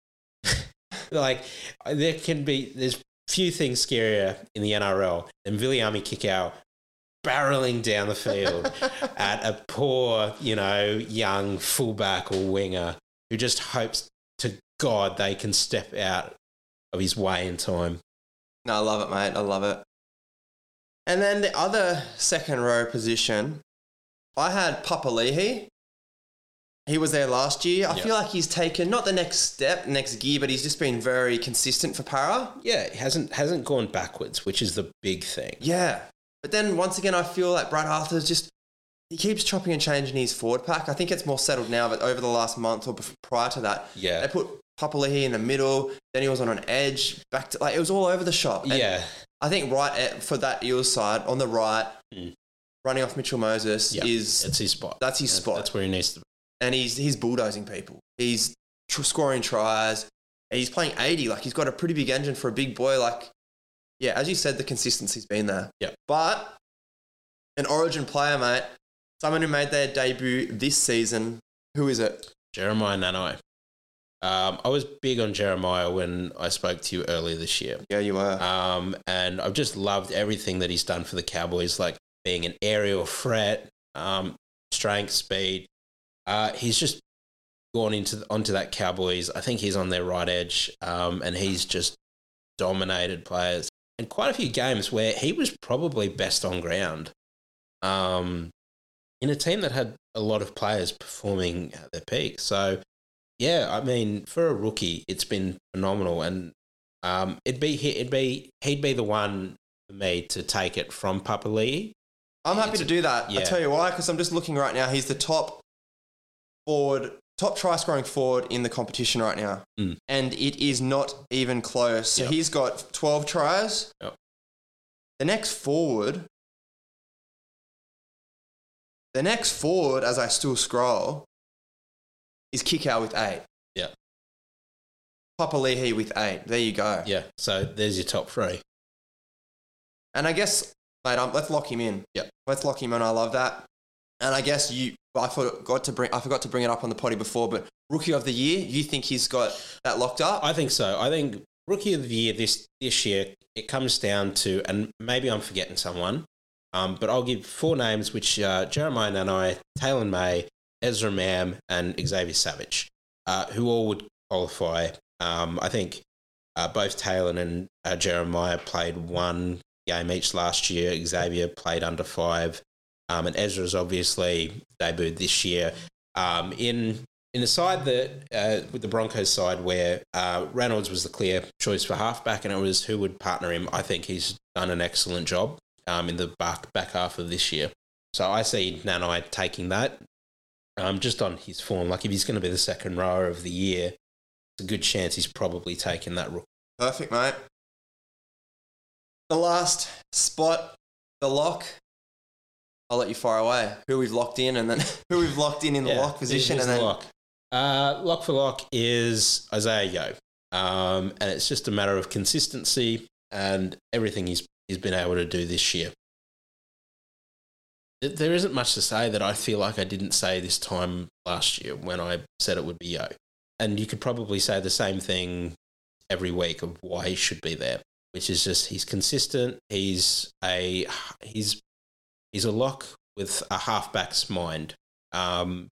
[LAUGHS] like, there can be there's few things scarier in the NRL than Viliami Kikau barreling down the field [LAUGHS] at a poor, you know, young fullback or winger who just hopes to God they can step out of his way in time. No, I love it, mate. I love it. And then the other second row position, I had Papali'i. He was there last year. I Yep. feel like he's taken not the next step, next gear, but he's just been very consistent for Para. Yeah, it hasn't hasn't gone backwards, which is the big thing. Yeah. But then once again, I feel like Brad Arthur's just, he keeps chopping and changing his forward pack. I think it's more settled now, but over the last month or bef- prior to that, Yeah. they put Papali'i in the middle, then he was on an edge, back to, like, it was all over the shop. And Yeah. I think right at, for that Eels side, on the right, Mm. running off Mitchell Moses Yeah. is, It's his spot. that's his That's- spot. That's where he needs to be. And he's, he's bulldozing people. He's tr- scoring tries. And he's playing 80. Like, he's got a pretty big engine for a big boy. Like, yeah, as you said, the consistency's been there. Yeah. But an origin player, mate, someone who made their debut this season, who is it? Jeremiah Nanai. Um, I was big on Jeremiah when I spoke to you earlier this year. Yeah, you were. Um, and I've just loved everything that he's done for the Cowboys, like being an aerial threat, um, strength, speed. Uh, he's just gone into onto that Cowboys. I think he's on their right edge, um, and he's just dominated players. And quite a few games where he was probably best on ground. Um, in a team that had a lot of players performing at their peak. So, yeah, I mean, for a rookie, it's been phenomenal, and um, it'd be it'd be he'd be the one for me to take it from Papali'i. I'm happy to do that. yeah. I'll tell you why, because I'm just looking right now. He's the top forward top try scoring forward in the competition right now. Mm. And it is not even close. So Yep. he's got 12 tries. Yep. The next forward, the next forward, as I still scroll, is Kikau with eight. Yeah. Papali'i with eight. There you go. Yeah. So there's your top three. And I guess, mate, um, let's lock him in. Yep. Let's lock him in. I love that. And I guess you, I forgot to bring, I forgot to bring it up on the potty before, but rookie of the year, you think he's got that locked up? I think so. I think rookie of the year this this year it comes down to, and maybe I'm forgetting someone, um, but I'll give four names, which uh, Jeremiah Nanai, Taylor May, Ezra Mam, and Xavier Savage, uh, who all would qualify. Um, I think uh, both Taylor and uh, Jeremiah played one game each last year. Xavier played under five, um, and Ezra's obviously debuted this year. Um, in in the side that uh, with the Broncos side where uh, Reynolds was the clear choice for halfback, and it was who would partner him. I think he's done an excellent job um, in the back back half of this year. So I see Nanai taking that um, just on his form. Like if he's going to be the second rower of the year, it's a good chance he's probably taking that. Rook. Perfect, mate. The last spot, the lock. I'll let you fire away. Who we've locked in, and then [LAUGHS] who we've locked in in the Yeah, lock position, and the then lock. Uh, lock for lock is Isaiah Yeo, um, and it's just a matter of consistency and everything he's he's been able to do this year. There isn't much to say that I feel like I didn't say this time last year when I said it would be Yeo, and you could probably say the same thing every week of why he should be there, which is just he's consistent. He's a he's he's a lock with a halfback's mind. Um,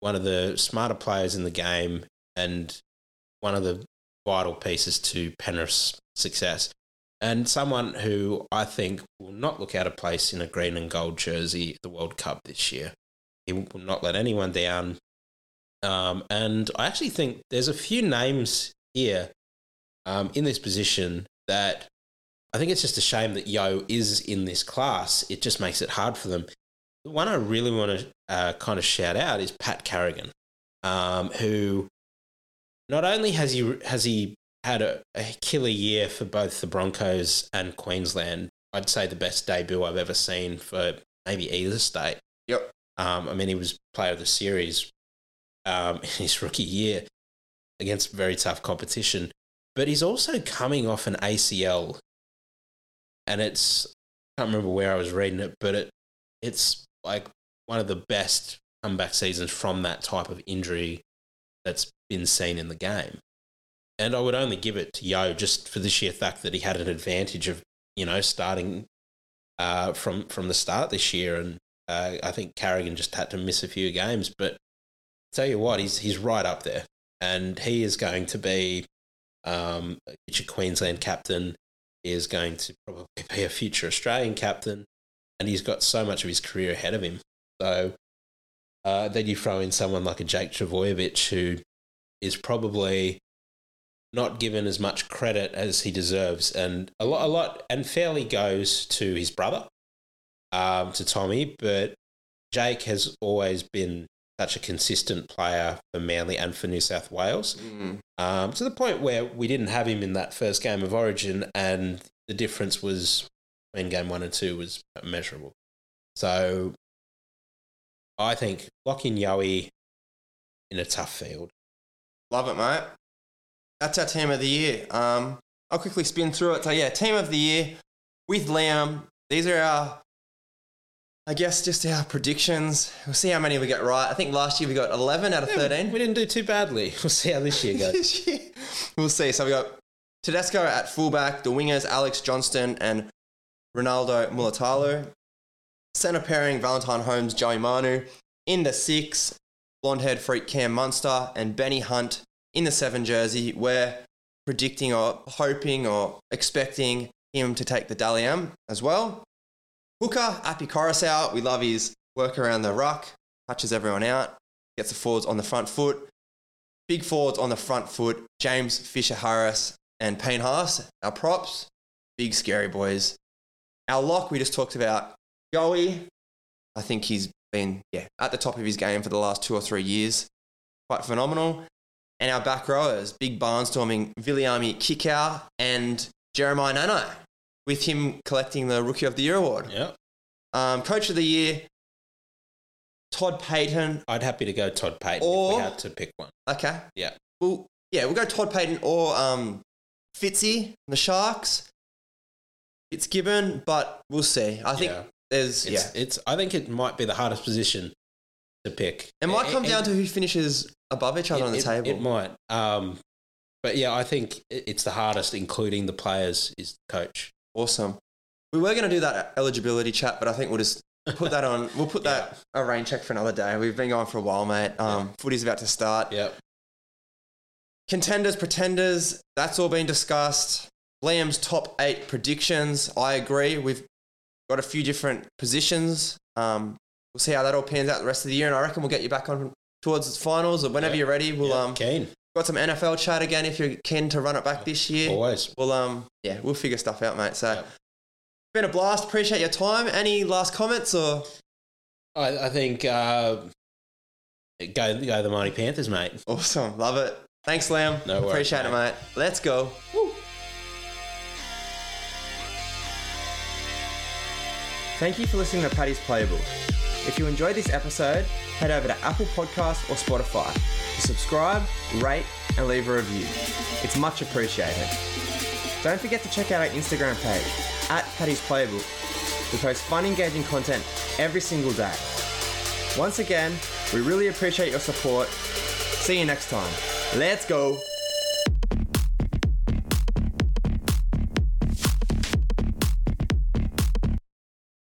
one of the smarter players in the game and one of the vital pieces to Penrith's success. And someone who I think will not look out of place in a green and gold jersey at the World Cup this year. He will not let anyone down. Um, and I actually think there's a few names here um, in this position that I think it's just a shame that Yeo is in this class. It just makes it hard for them. The one I really want to uh, kind of shout out is Pat Carrigan, um, who not only has he has he had a, a killer year for both the Broncos and Queensland. I'd say the best debut I've ever seen for maybe either state. Yep. Um, I mean, he was player of the series um, [LAUGHS] in his rookie year against very tough competition, but he's also coming off an ACL, and it's I can't remember where I was reading it, but it it's like one of the best comeback seasons from that type of injury that's been seen in the game. And I would only give it to Yeo just for the sheer fact that he had an advantage of, you know, starting uh, from from the start this year. And uh, I think Carrigan just had to miss a few games. But tell you what, he's he's right up there, and he is going to be um, future Queensland captain. Is going to probably be a future Australian captain, and he's got so much of his career ahead of him. So uh, then you throw in someone like a Jake Trbojevic, who is probably not given as much credit as he deserves, and a lot, a lot, and fairly goes to his brother, um, to Tommy. But Jake has always been such a consistent player for Manly and for New South Wales, Mm. um, to the point where we didn't have him in that first game of Origin, and the difference was when game one and two was measurable. So I think lock in Yowie in a tough field. Love it, mate. That's our team of the year. Um, I'll quickly spin through it. So yeah, team of the year with Liam. These are our, I guess, just our predictions. We'll see how many we get right. I think last year we got 11 out of 13. We didn't do too badly. [LAUGHS] We'll see how this year goes. [LAUGHS] This year, we'll see. So we got Tedesco at fullback, the wingers Alex Johnston and Ronaldo Mulitalo. Centre pairing Valentine Holmes, Joey Manu. In the six, blonde haired freak Cam Munster and Benny Hunt in the seven jersey. We're predicting or hoping or expecting him to take the Dally M as well. Hooker, Appy Koroisau. We love his work around the ruck, touches everyone out, gets the forwards on the front foot. Big forwards on the front foot, James Fisher Harris and Payne Haas. Our props, big scary boys. Our lock, we just talked about Joey. I think he's been yeah, at the top of his game for the last two or three years. quite phenomenal. And our back rowers, big barnstorming Viliami Kikau and Jeremiah Nano, with him collecting the Rookie of the Year award. Yeah. Um, Coach of the Year, Todd Payten. I'd happy to go Todd Payten if Or- we had to pick one. Okay. Yeah. Well, yeah, we'll go Todd Payten or um, Fitzy, the Sharks. It's Fitzgibbon, but we'll see. I think Yeah. there's, It's, yeah. it's. I think it might be the hardest position to pick. It might come And- down to who finishes above each other it, on the it- table. It might. Um, but yeah, I think it's the hardest, including the players, is the coach. Awesome. We were going to do that eligibility chat, but I think we'll just put that on. We'll put that [LAUGHS] a rain check for another day. We've been going for a while, mate. Um, Footy's about to start. Yep. Contenders, pretenders, that's all been discussed. Liam's top eight predictions. I agree. We've got a few different positions. Um, we'll see how that all pans out the rest of the year, and I reckon we'll get you back on towards the finals or whenever Yeah. you're ready. We'll Yep, um keen. Got some NFL chat again if you're keen to run it back this year. Always. Well, um, yeah, we'll figure stuff out, mate. So, Yep. been a blast. Appreciate your time. Any last comments or? I, I think uh, go go the Mighty Panthers, mate. Awesome, love it. Thanks, Liam. No worries, Appreciate it, mate. mate. Let's go. Thank you for listening to Paddy's Playbook. If you enjoyed this episode, head over to Apple Podcasts or Spotify to subscribe, rate, and leave a review. It's much appreciated. Don't forget to check out our Instagram page at Paddy's Playbook. We post fun, engaging content every single day. Once again, we really appreciate your support. See you next time. Let's go.